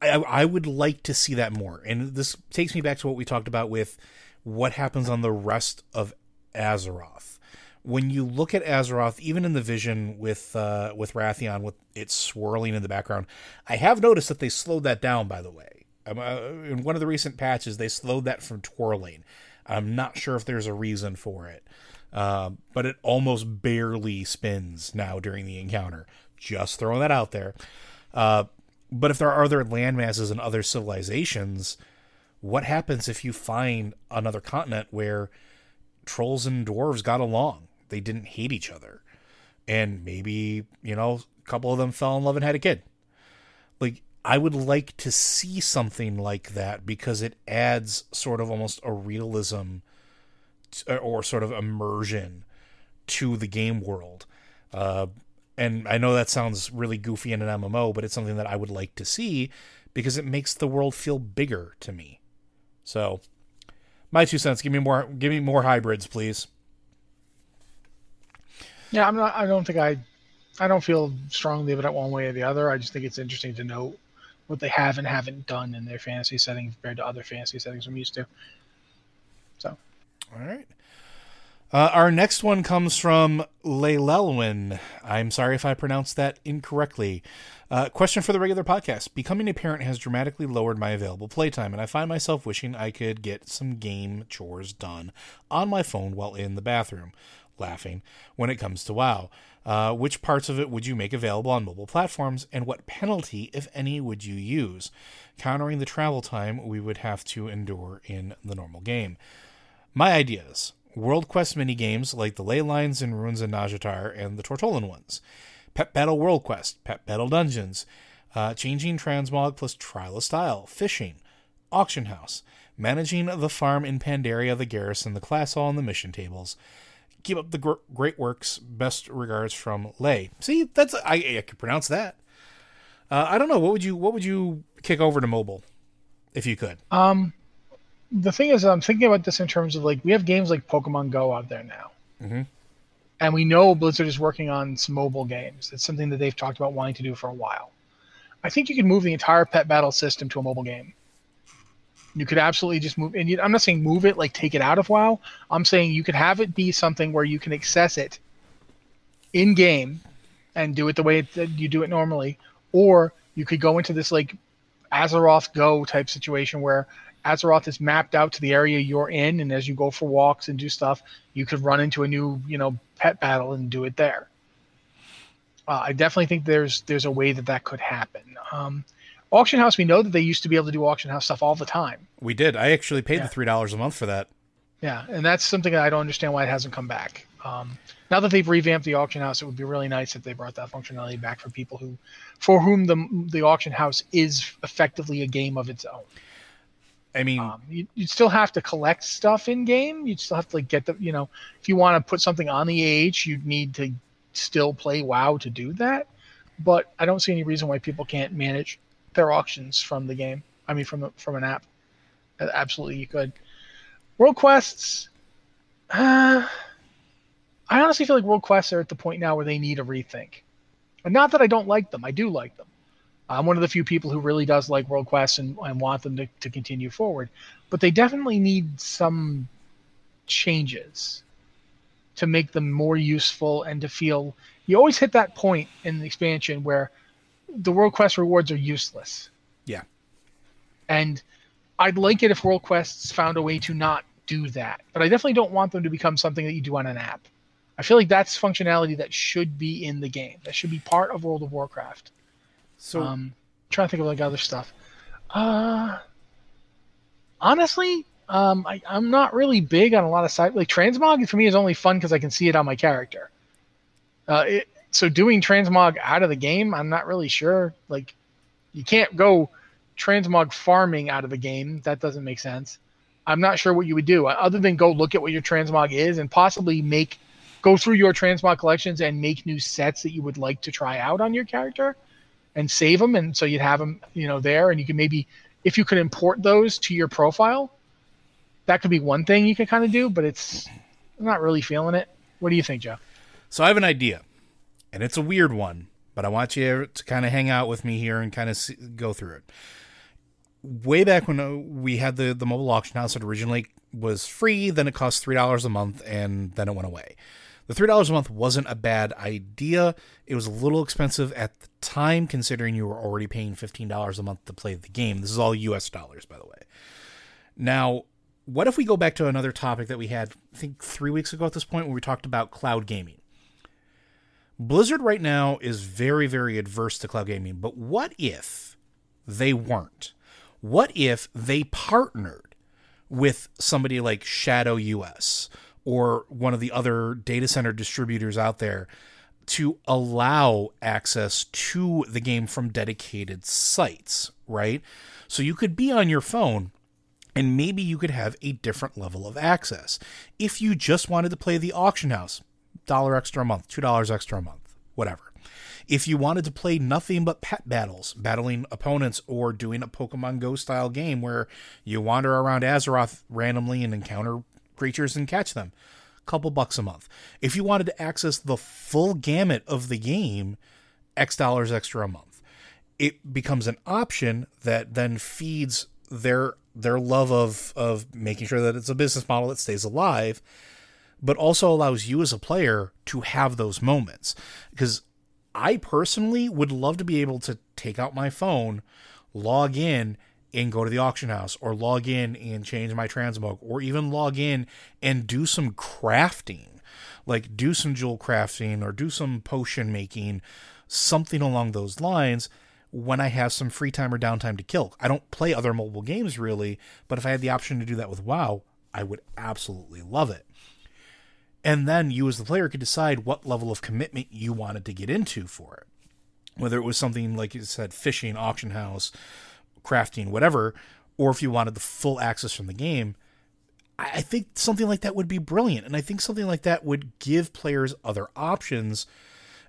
I, I would like to see that more. And this takes me back to what we talked about with what happens on the rest of Azeroth. When you look at Azeroth, even in the vision with uh, with Wrathion, with it swirling in the background, I have noticed that they slowed that down. By the way, um, uh, in one of the recent patches, they slowed that from twirling. I'm not sure if there's a reason for it, um, but it almost barely spins now during the encounter. Just throwing that out there. Uh, but if there are other landmasses and other civilizations, what happens if you find another continent where trolls and dwarves got along? They didn't hate each other. And maybe, you know, a couple of them fell in love and had a kid. Like, I would like to see something like that because it adds sort of almost a realism t- or sort of immersion to the game world. Uh, and I know that sounds really goofy in an MMO, but it's something that I would like to see because it makes the world feel bigger to me. So, my two cents. Give me more. Give me more hybrids, please. Yeah, I'm not. I don't think I. I don't feel strongly about one way or the other. I just think it's interesting to note what they have and haven't done in their fantasy setting compared to other fantasy settings I'm used to. So, All right. Uh, our next one comes from Leilelwin. I'm sorry if I pronounced that incorrectly. Uh, question for the regular podcast. Becoming a parent has dramatically lowered my available playtime, and I find myself wishing I could get some game chores done on my phone while in the bathroom. Laughing when it comes to WoW. Uh, which parts of it would you make available on mobile platforms, and what penalty, if any, would you use, countering the travel time we would have to endure in the normal game? My ideas. World Quest minigames like the Ley Lines and Ruins of Nazjatar and the Tortollan ones, Pet Battle World Quest, Pet Battle Dungeons, uh, changing transmog plus Trial of Style, fishing, auction house, managing the farm in Pandaria, the garrison, the class hall, and the mission tables. Keep up the gr- great works. Best regards from Lay. See, that's I, I could pronounce that. Uh, I don't know. What would you What would you kick over to mobile, if you could? um, the thing is, I'm thinking about this in terms of like we have games like Pokemon Go out there now, mm-hmm. and we know Blizzard is working on some mobile games. It's something that they've talked about wanting to do for a while. I think you could move the entire pet battle system to a mobile game. You could absolutely just move, and you, I'm not saying move it like take it out of WoW. I'm saying you could have it be something where you can access it in game and do it the way that you do it normally, or you could go into this like Azeroth Go type situation where Azeroth is mapped out to the area you're in, and as you go for walks and do stuff, you could run into a new, you know, pet battle and do it there. Uh, I definitely think there's there's a way that that could happen. Um, auction house, we know that they used to be able to do auction house stuff all the time. We did. I actually paid Yeah. the three dollars a month for that. Yeah, and that's something that I don't understand why it hasn't come back. Um, now that they've revamped the auction house, it would be really nice if they brought that functionality back for people who, for whom the the auction house is effectively a game of its own. I mean, Um, you, you'd still have to collect stuff in game. You'd still have to like get the, you know, if you want to put something on the AH, you'd need to still play WoW to do that. But I don't see any reason why people can't manage their auctions from the game. I mean, from from an app. Uh, Absolutely, you could. World quests. Uh, I honestly feel like world quests are at the point now where they need a rethink. And not that I don't like them. I do like them. I'm one of the few people who really does like world quests and, and want them to, to continue forward. But they definitely need some changes to make them more useful and to feel you always hit that point in the expansion where the world quest rewards are useless. yeah. And I'd like it if world quests found a way to not do that. But I definitely don't want them to become something that you do on an app. I feel like that's functionality that should be in the game. That should be part of World of Warcraft. So Um, trying to think of like other stuff. Uh, honestly, um, I, I'm not really big on a lot of side. Like transmog for me is only fun because I can see it on my character. Uh, it, so doing transmog out of the game, I'm not really sure. Like, you can't go transmog farming out of the game. That doesn't make sense. I'm not sure what you would do uh, other than go look at what your transmog is and possibly make go through your transmog collections and make new sets that you would like to try out on your character and save them and so you'd have them you know there and you can maybe if you could import those to your profile that could be one thing you could kind of do but it's i'm not really feeling it what do you think joe So I have an idea, and it's a weird one, but I want you to kind of hang out with me here and kind of go through it. Way back when uh, we had the the mobile auction house, it originally was free. Then it cost three dollars a month, and then it went away. The three dollars a month wasn't a bad idea. It was a little expensive at the time, considering you were already paying fifteen dollars a month to play the game. This is all U.S. dollars, by the way. Now, what if we go back to another topic that we had, I think, three weeks ago at this point, where we talked about cloud gaming? Blizzard right now is very, very adverse to cloud gaming, but what if they weren't? What if they partnered with somebody like Shadow US or one of the other data center distributors out there to allow access to the game from dedicated sites, right? So you could be on your phone and maybe you could have a different level of access. If you just wanted to play the auction house, dollar extra a month, two dollars extra a month, whatever. If you wanted to play nothing but pet battles, battling opponents, or doing a Pokemon Go style game where you wander around Azeroth randomly and encounter creatures and catch them, couple bucks a month. If you wanted to access the full gamut of the game, X dollars extra a month. It becomes an option that then feeds their their love of of making sure that it's a business model that stays alive, but also allows you as a player to have those moments. Because I personally would love to be able to take out my phone, log in, and go to the auction house, or log in and change my transmog, or even log in and do some crafting, like do some jewel crafting or do some potion making, something along those lines when I have some free time or downtime to kill. I don't play other mobile games really, but if I had the option to do that with WoW, I would absolutely love it. And then you, as the player, could decide what level of commitment you wanted to get into for it. Whether it was something like you said, fishing, auction house, crafting, whatever, or if you wanted the full access from the game. I think something like that would be brilliant. And I think something like that would give players other options,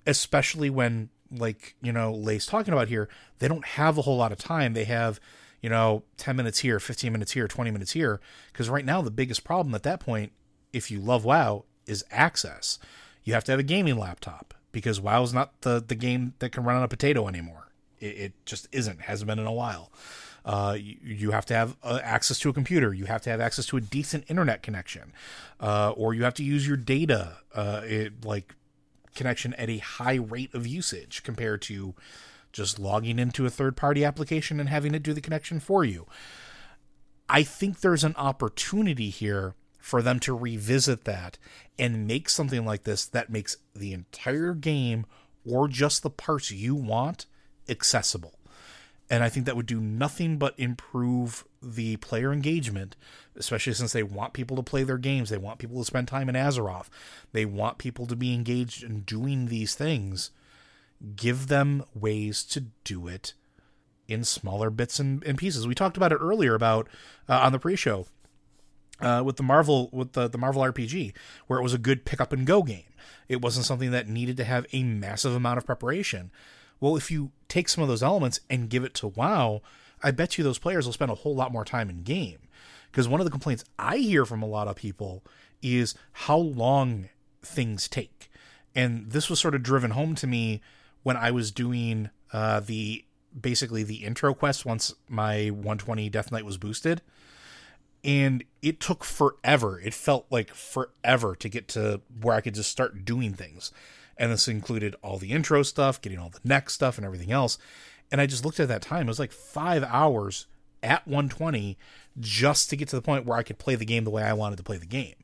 especially when, like, you know, Lay's talking about here, they don't have a whole lot of time. They have, you know, 10 minutes here, 15 minutes here, 20 minutes here. Because right now, the biggest problem at that point, if you love WoW, is access. You have to have a gaming laptop because WoW is not the, the game that can run on a potato anymore. It, it just isn't, hasn't been in a while. Uh, you, you have to have uh, access to a computer. You have to have access to a decent internet connection, uh, or you have to use your data, uh, it, like connection at a high rate of usage compared to just logging into a third party application and having it do the connection for you. I think there's an opportunity here for them to revisit that and make something like this that makes the entire game or just the parts you want accessible. And I think that would do nothing but improve the player engagement, especially since they want people to play their games. They want people to spend time in Azeroth. They want people to be engaged in doing these things. Give them ways to do it in smaller bits and, and pieces. We talked about it earlier about uh, on the pre-show uh, with the Marvel with the, the Marvel RPG, where it was a good pick up and go game. It wasn't something that needed to have a massive amount of preparation. Well, if you take some of those elements and give it to WoW, I bet you those players will spend a whole lot more time in game. Because one of the complaints I hear from a lot of people is how long things take. And this was sort of driven home to me when I was doing uh, the basically the intro quest once my 120 Death Knight was boosted. And it took forever. It felt like forever to get to where I could just start doing things. And this included all the intro stuff, getting all the next stuff, and everything else. And I just looked at that time. It was like five hours at 120 just to get to the point where I could play the game the way I wanted to play the game.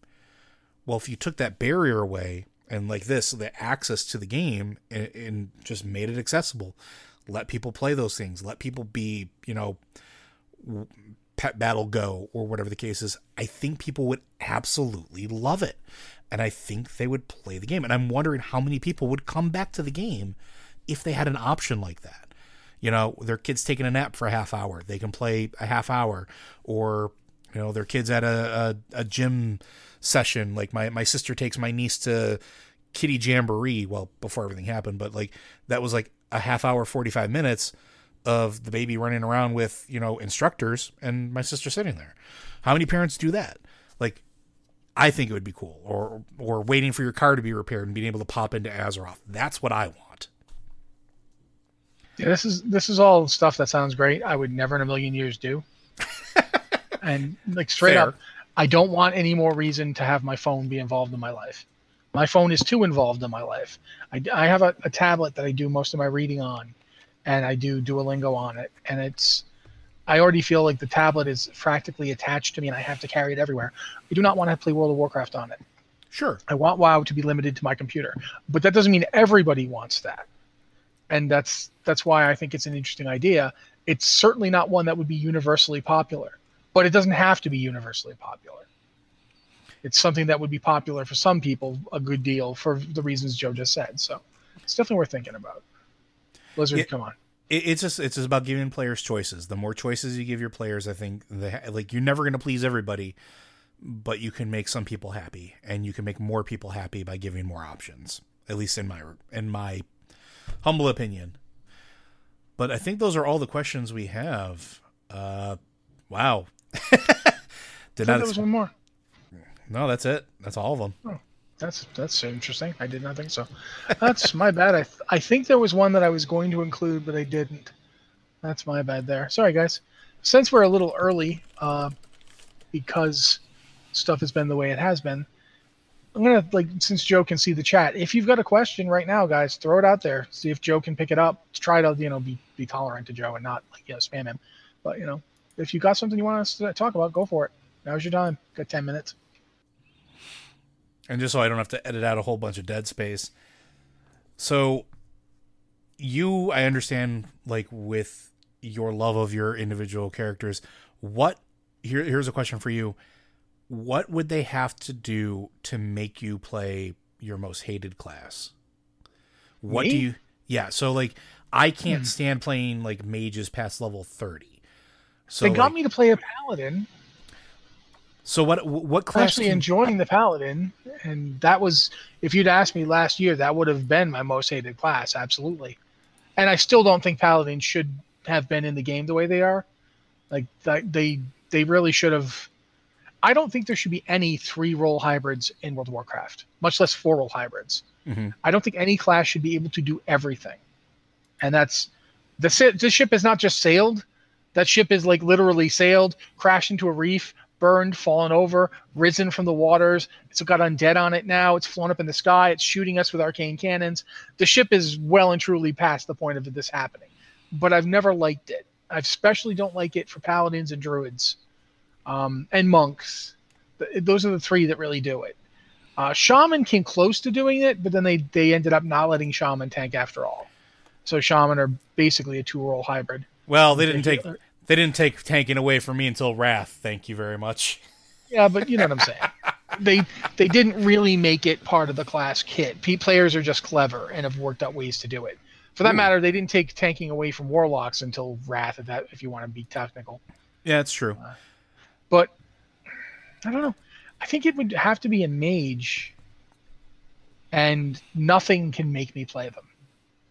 Well, if you took that barrier away and like this, the access to the game and, and just made it accessible, let people play those things, let people be, you know, pet battle go or whatever the case is, I think people would absolutely love it. And I think they would play the game. And I'm wondering how many people would come back to the game if they had an option like that. You know, their kids taking a nap for a half hour, they can play a half hour, or you know, their kids at a, a, a gym session. Like my my sister takes my niece to Kitty Jamboree. Well, before everything happened, but like that was like a half hour, forty five minutes of the baby running around with you know instructors and my sister sitting there. How many parents do that? Like I think it would be cool. Or or waiting for your car to be repaired and being able to pop into Azeroth. That's what I want. Yeah, this is this is all stuff that sounds great. I would never in a million years do. and like straight Fair. up, I don't want any more reason to have my phone be involved in my life. My phone is too involved in my life. I, I have a, a tablet that I do most of my reading on, and I do Duolingo on it, and it's I already feel like the tablet is practically attached to me and I have to carry it everywhere. I do not want to play World of Warcraft on it. Sure. I want WoW to be limited to my computer. But that doesn't mean everybody wants that. And that's that's why I think it's an interesting idea. It's certainly not one that would be universally popular, but it doesn't have to be universally popular. It's something that would be popular for some people a good deal for the reasons Joe just said. So it's definitely worth thinking about. Blizzard, come on it, it's just it's just about giving players choices. The more choices you give your players, I think the like you're never going to please everybody, but you can make some people happy, and you can make more people happy by giving more options. At least in my in my humble opinion. But I think those are all the questions we have. Uh, wow. Did not. There was one more. No, that's it. That's all of them. Oh. That's that's interesting. I did not think so. That's my bad. I th- I think there was one that I was going to include, but I didn't. That's my bad there. Sorry, guys. Since we're a little early, uh, because stuff has been the way it has been, I'm gonna like since Joe can see the chat. If you've got a question right now, guys, throw it out there. See if Joe can pick it up. Try to you know be be tolerant to Joe and not like you know spam him. But you know if you got something you want us to talk about, go for it. Now's your time. Got ten minutes and just so I don't have to edit out a whole bunch of dead space. So you I understand like with your love of your individual characters, what here here's a question for you. What would they have to do to make you play your most hated class? What Me? do you Yeah, so like I can't hmm. stand playing like mages past level 30. So they got like, me to play a paladin so what what class? Actually, can... enjoying the paladin, and that was if you'd asked me last year, that would have been my most hated class, absolutely. And I still don't think paladins should have been in the game the way they are. Like they they really should have. I don't think there should be any three role hybrids in World of Warcraft, much less four role hybrids. Mm-hmm. I don't think any class should be able to do everything, and that's the the ship is not just sailed. That ship is like literally sailed, crashed into a reef, burned, fallen over, risen from the waters. It's got undead on it now. It's flown up in the sky. It's shooting us with arcane cannons. The ship is well and truly past the point of this happening. But I've never liked it. I especially don't like it for paladins and druids um, and monks. Those are the three that really do it. Uh, shaman came close to doing it, but then they they ended up not letting shaman tank after all. So shaman are basically a two role hybrid. Well, they didn't take they didn't take tanking away from me until Wrath. Thank you very much. Yeah, but you know what I'm saying. they they didn't really make it part of the class kit. P players are just clever and have worked out ways to do it. For that Ooh. matter, they didn't take tanking away from warlocks until Wrath. If that, if you want to be technical. Yeah, it's true. Uh, but I don't know. I think it would have to be a mage, and nothing can make me play them.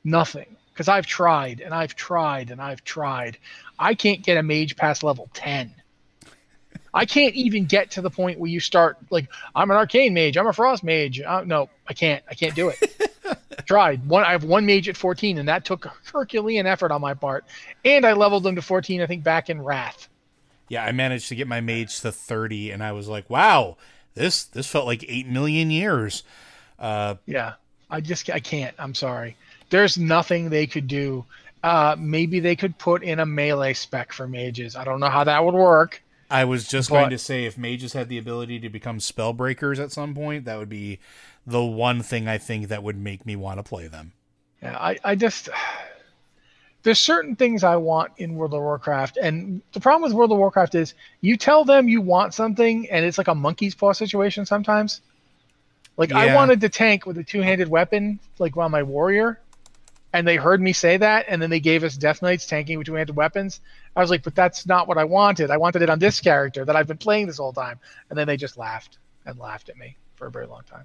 Nothing because I've tried and I've tried and I've tried. I can't get a mage past level 10. I can't even get to the point where you start like I'm an arcane mage, I'm a frost mage. Uh, no, I can't. I can't do it. I tried. One I have one mage at 14 and that took Herculean effort on my part. And I leveled them to 14 I think back in Wrath. Yeah, I managed to get my mage to 30 and I was like, "Wow, this this felt like 8 million years." Uh Yeah. I just I can't. I'm sorry there's nothing they could do. Uh, maybe they could put in a melee spec for mages. I don't know how that would work. I was just but, going to say if mages had the ability to become spell breakers at some point, that would be the one thing I think that would make me want to play them. Yeah, I, I just there's certain things I want in World of Warcraft, and the problem with World of Warcraft is you tell them you want something, and it's like a monkey's paw situation sometimes. Like yeah. I wanted to tank with a two-handed weapon, like on my warrior, and they heard me say that, and then they gave us Death Knights tanking with two-handed weapons. I was like, but that's not what I wanted. I wanted it on this character that I've been playing this whole time. And then they just laughed and laughed at me for a very long time.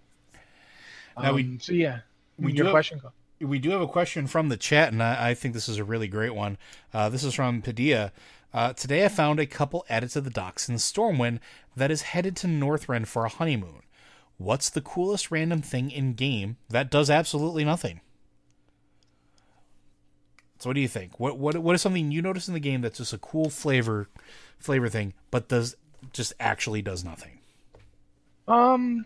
Now um, we, so yeah, we your do question. Have, we do have a question from the chat, and I, I think this is a really great one. Uh, this is from Padilla. Uh, today I found a couple added to the docks in Stormwind that is headed to Northrend for a honeymoon. What's the coolest random thing in game that does absolutely nothing? So what do you think? What what what is something you notice in the game that's just a cool flavor flavor thing, but does just actually does nothing? Um,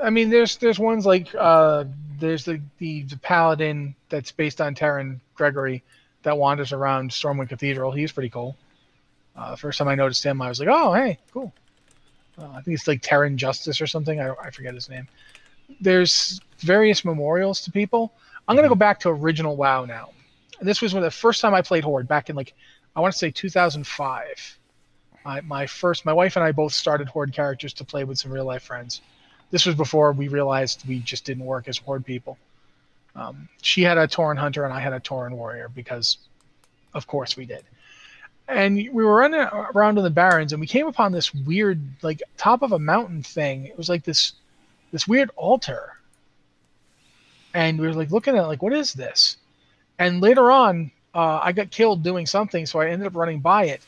I mean, there's there's ones like uh, there's the, the, the paladin that's based on Teron Gregory that wanders around Stormwind Cathedral. He's pretty cool. Uh, first time I noticed him, I was like, oh hey, cool. Uh, I think it's like Teron Justice or something. I, I forget his name. There's various memorials to people. I'm gonna mm-hmm. go back to original WoW now this was when the first time I played Horde back in like I want to say 2005. I, my first, my wife and I both started Horde characters to play with some real life friends. This was before we realized we just didn't work as Horde people. Um, she had a Tauren hunter and I had a Tauren warrior because, of course, we did. And we were running around in the barrens and we came upon this weird, like top of a mountain thing. It was like this, this weird altar. And we were like looking at it, like, what is this? And later on, uh, I got killed doing something, so I ended up running by it.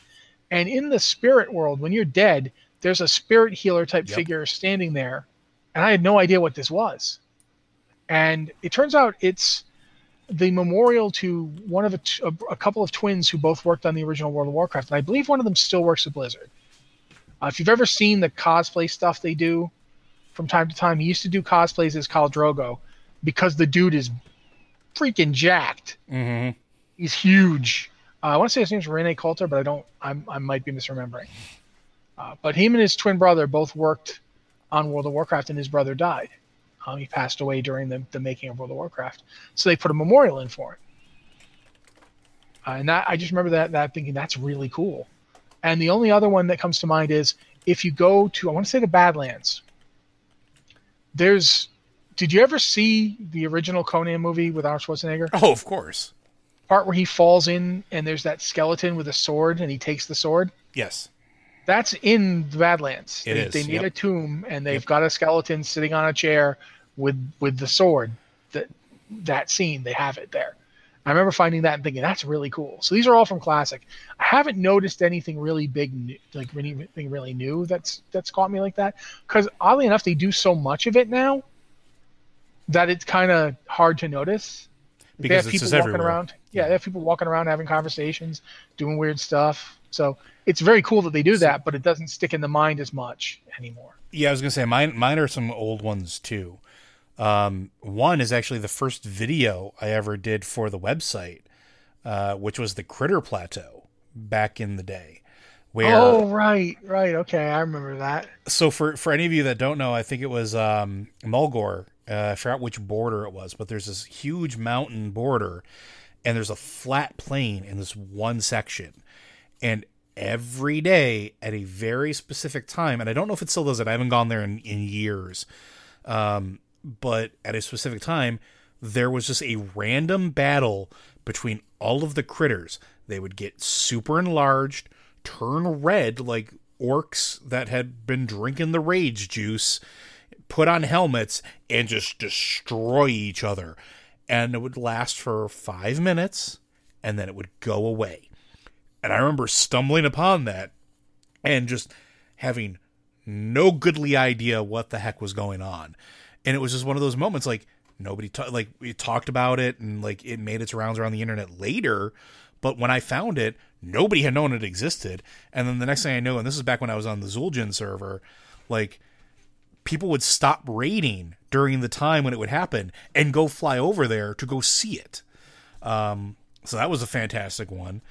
And in the spirit world, when you're dead, there's a spirit healer type yep. figure standing there, and I had no idea what this was. And it turns out it's the memorial to one of a, a, couple of twins who both worked on the original World of Warcraft, and I believe one of them still works at Blizzard. Uh, if you've ever seen the cosplay stuff they do from time to time, he used to do cosplays as Khal Drogo because the dude is freaking jacked. Mm-hmm. He's huge. Uh, I want to say his name's Rene Coulter, but I don't. I'm, i might be misremembering. Uh, but him and his twin brother both worked on World of Warcraft, and his brother died. Um, he passed away during the, the making of World of Warcraft, so they put a memorial in for him. Uh, and that I just remember that that thinking that's really cool. And the only other one that comes to mind is if you go to I want to say the Badlands. There's did you ever see the original Conan movie with Arnold Schwarzenegger? Oh, of course. Part where he falls in and there's that skeleton with a sword and he takes the sword? Yes. That's in the Badlands. It they, is. they made yep. a tomb and they've yep. got a skeleton sitting on a chair with with the sword. That that scene, they have it there. I remember finding that and thinking that's really cool. So these are all from classic. I haven't noticed anything really big, like anything really new that's that's caught me like that. Because oddly enough, they do so much of it now that it's kind of hard to notice. Because they have people walking everywhere. around. Yeah, they have people walking around having conversations, doing weird stuff. So it's very cool that they do that, but it doesn't stick in the mind as much anymore. Yeah, I was gonna say mine. Mine are some old ones too. Um, one is actually the first video I ever did for the website, uh, which was the Critter Plateau back in the day. Where, oh right, right, okay, I remember that. So for for any of you that don't know, I think it was um, Mulgore. Uh, I forgot which border it was, but there's this huge mountain border, and there's a flat plain in this one section, and every day at a very specific time, and I don't know if it still does it. I haven't gone there in, in years. Um, but at a specific time, there was just a random battle between all of the critters. They would get super enlarged, turn red like orcs that had been drinking the rage juice, put on helmets, and just destroy each other. And it would last for five minutes, and then it would go away. And I remember stumbling upon that and just having no goodly idea what the heck was going on and it was just one of those moments like nobody ta- like we talked about it and like it made its rounds around the internet later but when i found it nobody had known it existed and then the next thing i know and this is back when i was on the zul'jin server like people would stop raiding during the time when it would happen and go fly over there to go see it um, so that was a fantastic one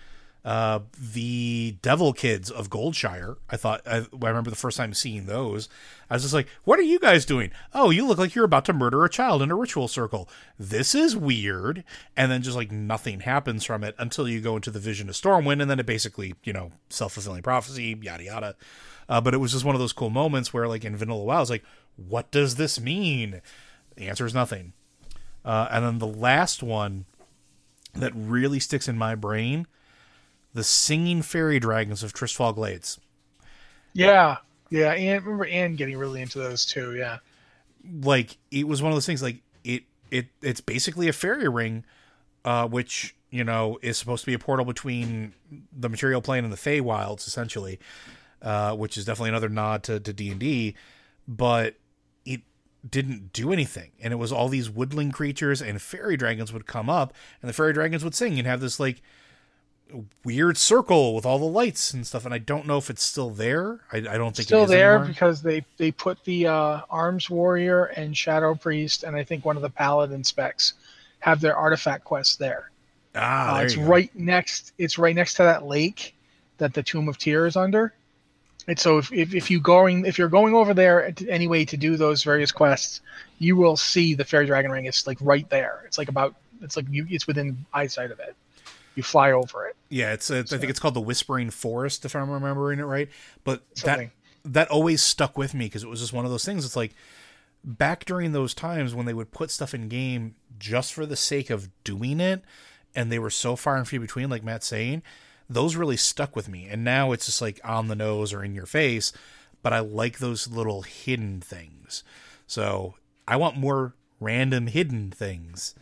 uh, the Devil Kids of Goldshire. I thought I, I, remember the first time seeing those. I was just like, "What are you guys doing? Oh, you look like you're about to murder a child in a ritual circle. This is weird." And then just like nothing happens from it until you go into the Vision of Stormwind, and then it basically, you know, self fulfilling prophecy, yada yada. Uh, but it was just one of those cool moments where, like in Vanilla WoW, I was like, "What does this mean?" The answer is nothing. Uh, and then the last one that really sticks in my brain the singing fairy dragons of Tirisfal Glades. Yeah, yeah, and remember Anne getting really into those too. Yeah, like it was one of those things. Like it, it, it's basically a fairy ring, uh, which you know is supposed to be a portal between the material plane and the Fey Wilds, essentially, uh, which is definitely another nod to to D and D, but it didn't do anything, and it was all these woodland creatures and fairy dragons would come up, and the fairy dragons would sing and have this like weird circle with all the lights and stuff, and I don't know if it's still there. I, I don't think it's still there anymore. because they they put the uh, arms warrior and shadow priest, and I think one of the paladin specs have their artifact quests there. Ah, uh, it's right next. It's right next to that lake that the Tomb of Tyr is under. And so if, if, if you going if you're going over there anyway to do those various quests, you will see the fairy dragon ring. It's like right there. It's like about it's like you, it's within eyesight of it you fly over it. Yeah, it's, a, so. I think it's called the Whispering Forest if I'm remembering it right. But Something. that that always stuck with me because it was just one of those things. It's like back during those times when they would put stuff in game just for the sake of doing it, and they were so far and few between, like Matt saying, those really stuck with me. And now it's just like on the nose or in your face, but I like those little hidden things. So I want more random hidden things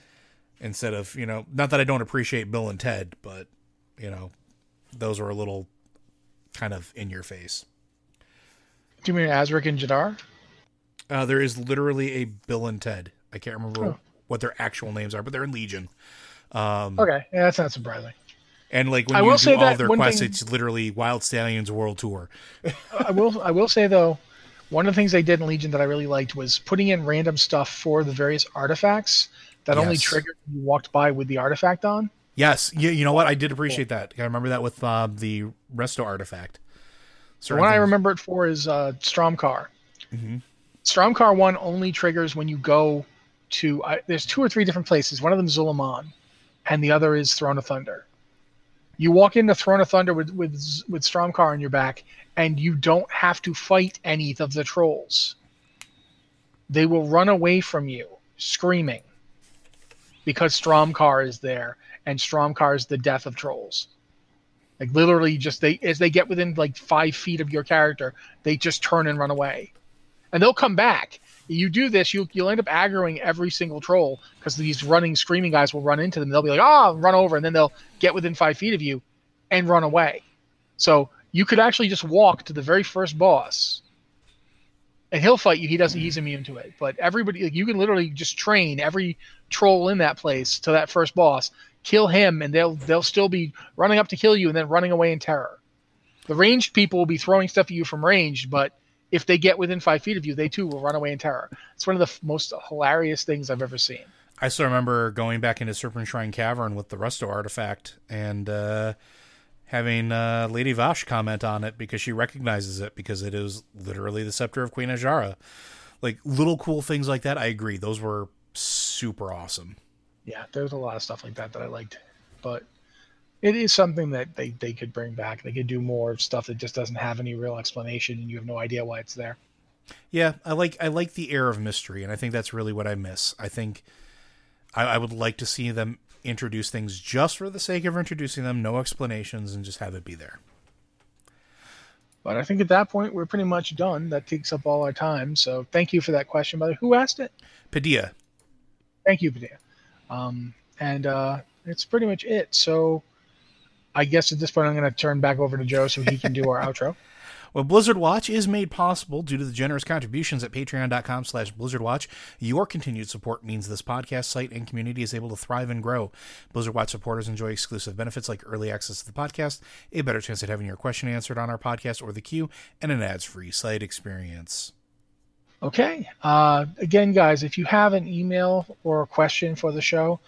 instead of you know not that I don't appreciate Bill and Ted, but you know those are a little kind of in your face. Do you mean Azric and Jadar? Uh, there is literally a Bill and Ted. I can't remember oh. what their actual names are, but they're in Legion. Um, okay, yeah, that's not surprising. And like when I you do all their quests, thing, it's literally Wild Stallions World Tour. I will I will say though, one of the things they did in Legion that I really liked was putting in random stuff for the various artifacts that yes. only triggered when you walked by with the artifact on. Yes, you, you know what? I did appreciate that. I remember that with uh, the Resto artifact. So one I remember it for is uh, Strom'kar. Mm-hmm. Strom'kar one only triggers when you go to. Uh, there's two or three different places. One of them is Zul'Aman, and the other is Throne of Thunder. You walk into Throne of Thunder with with with Strom'kar on your back, and you don't have to fight any of the trolls. They will run away from you screaming because Strom'kar is there, and Strom'kar is the death of trolls. Like literally, just they as they get within like five feet of your character, they just turn and run away, and they'll come back. You do this, you you'll end up aggroing every single troll because these running, screaming guys will run into them. They'll be like, "Ah, oh, run over," and then they'll get within five feet of you, and run away. So you could actually just walk to the very first boss and he'll fight you. He doesn't. He's immune to it. But everybody, like, you can literally just train every troll in that place to that first boss. kill him, and they'll they'll still be running up to kill you and then running away in terror. The ranged people will be throwing stuff at you from range, but if they get within five feet of you, they too will run away in terror. It's one of the f- most hilarious things I've ever seen. I still remember going back into Serpentshrine Cavern with the Resto artifact and uh, having uh, Lady Vashj comment on it because she recognizes it because it is literally the scepter of Queen Azshara. Like little cool things like that. I agree; those were super awesome. Yeah, there's a lot of stuff like that that I liked, but it is something that they, they could bring back. They could do more stuff that just doesn't have any real explanation, and you have no idea why it's there. Yeah, I like I like the air of mystery, and I think that's really what I miss. I think I, I would like to see them introduce things just for the sake of introducing them, no explanations, and just have it be there. But I think at that point we're pretty much done. That takes up all our time. So thank you for that question. By the way, who asked it? Padilla. Thank you, Padilla. Um, and uh, it's pretty much it. So I guess at this point I'm going to turn back over to Joe so he can do our outro. Well, Blizzard Watch is made possible due to the generous contributions at patreon.com slash blizzardwatch. Your continued support means this podcast site and community is able to thrive and grow. Blizzard Watch supporters enjoy exclusive benefits like early access to the podcast, a better chance at having your question answered on our podcast or the queue, and an ads-free site experience. Okay. Uh, again, guys, if you have an email or a question for the show,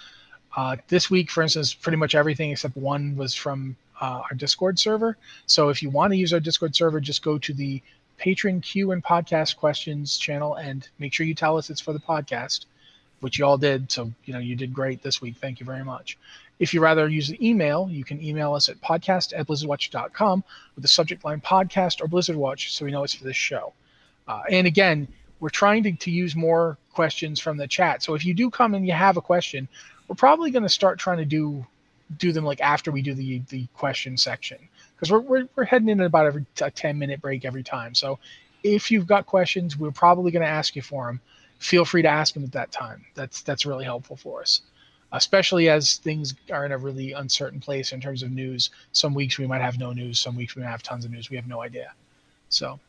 uh, this week, for instance, pretty much everything except one was from uh, our Discord server. So if you want to use our Discord server, just go to the patron Q and podcast questions channel and make sure you tell us it's for the podcast, which you all did. So, you know, you did great this week. Thank you very much. If you rather use the email, you can email us at podcast at blizzardwatch.com with the subject line podcast or Blizzard Watch so we know it's for this show. Uh, and again, we're trying to, to use more questions from the chat. So if you do come and you have a question, we're probably going to start trying to do do them like after we do the the question section. Because we're, we're, we're heading in at about every a 10 minute break every time. So if you've got questions we're probably going to ask you for them feel free to ask them at that time. That's that's really helpful for us. Especially as things are in a really uncertain place in terms of news. Some weeks we might have no news some weeks we might have tons of news. We have no idea. So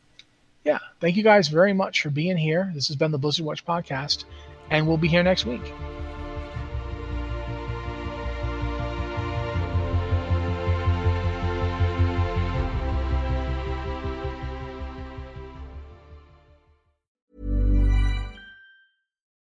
yeah. Thank you guys very much for being here. This has been the blizzard watch podcast and we'll be here next week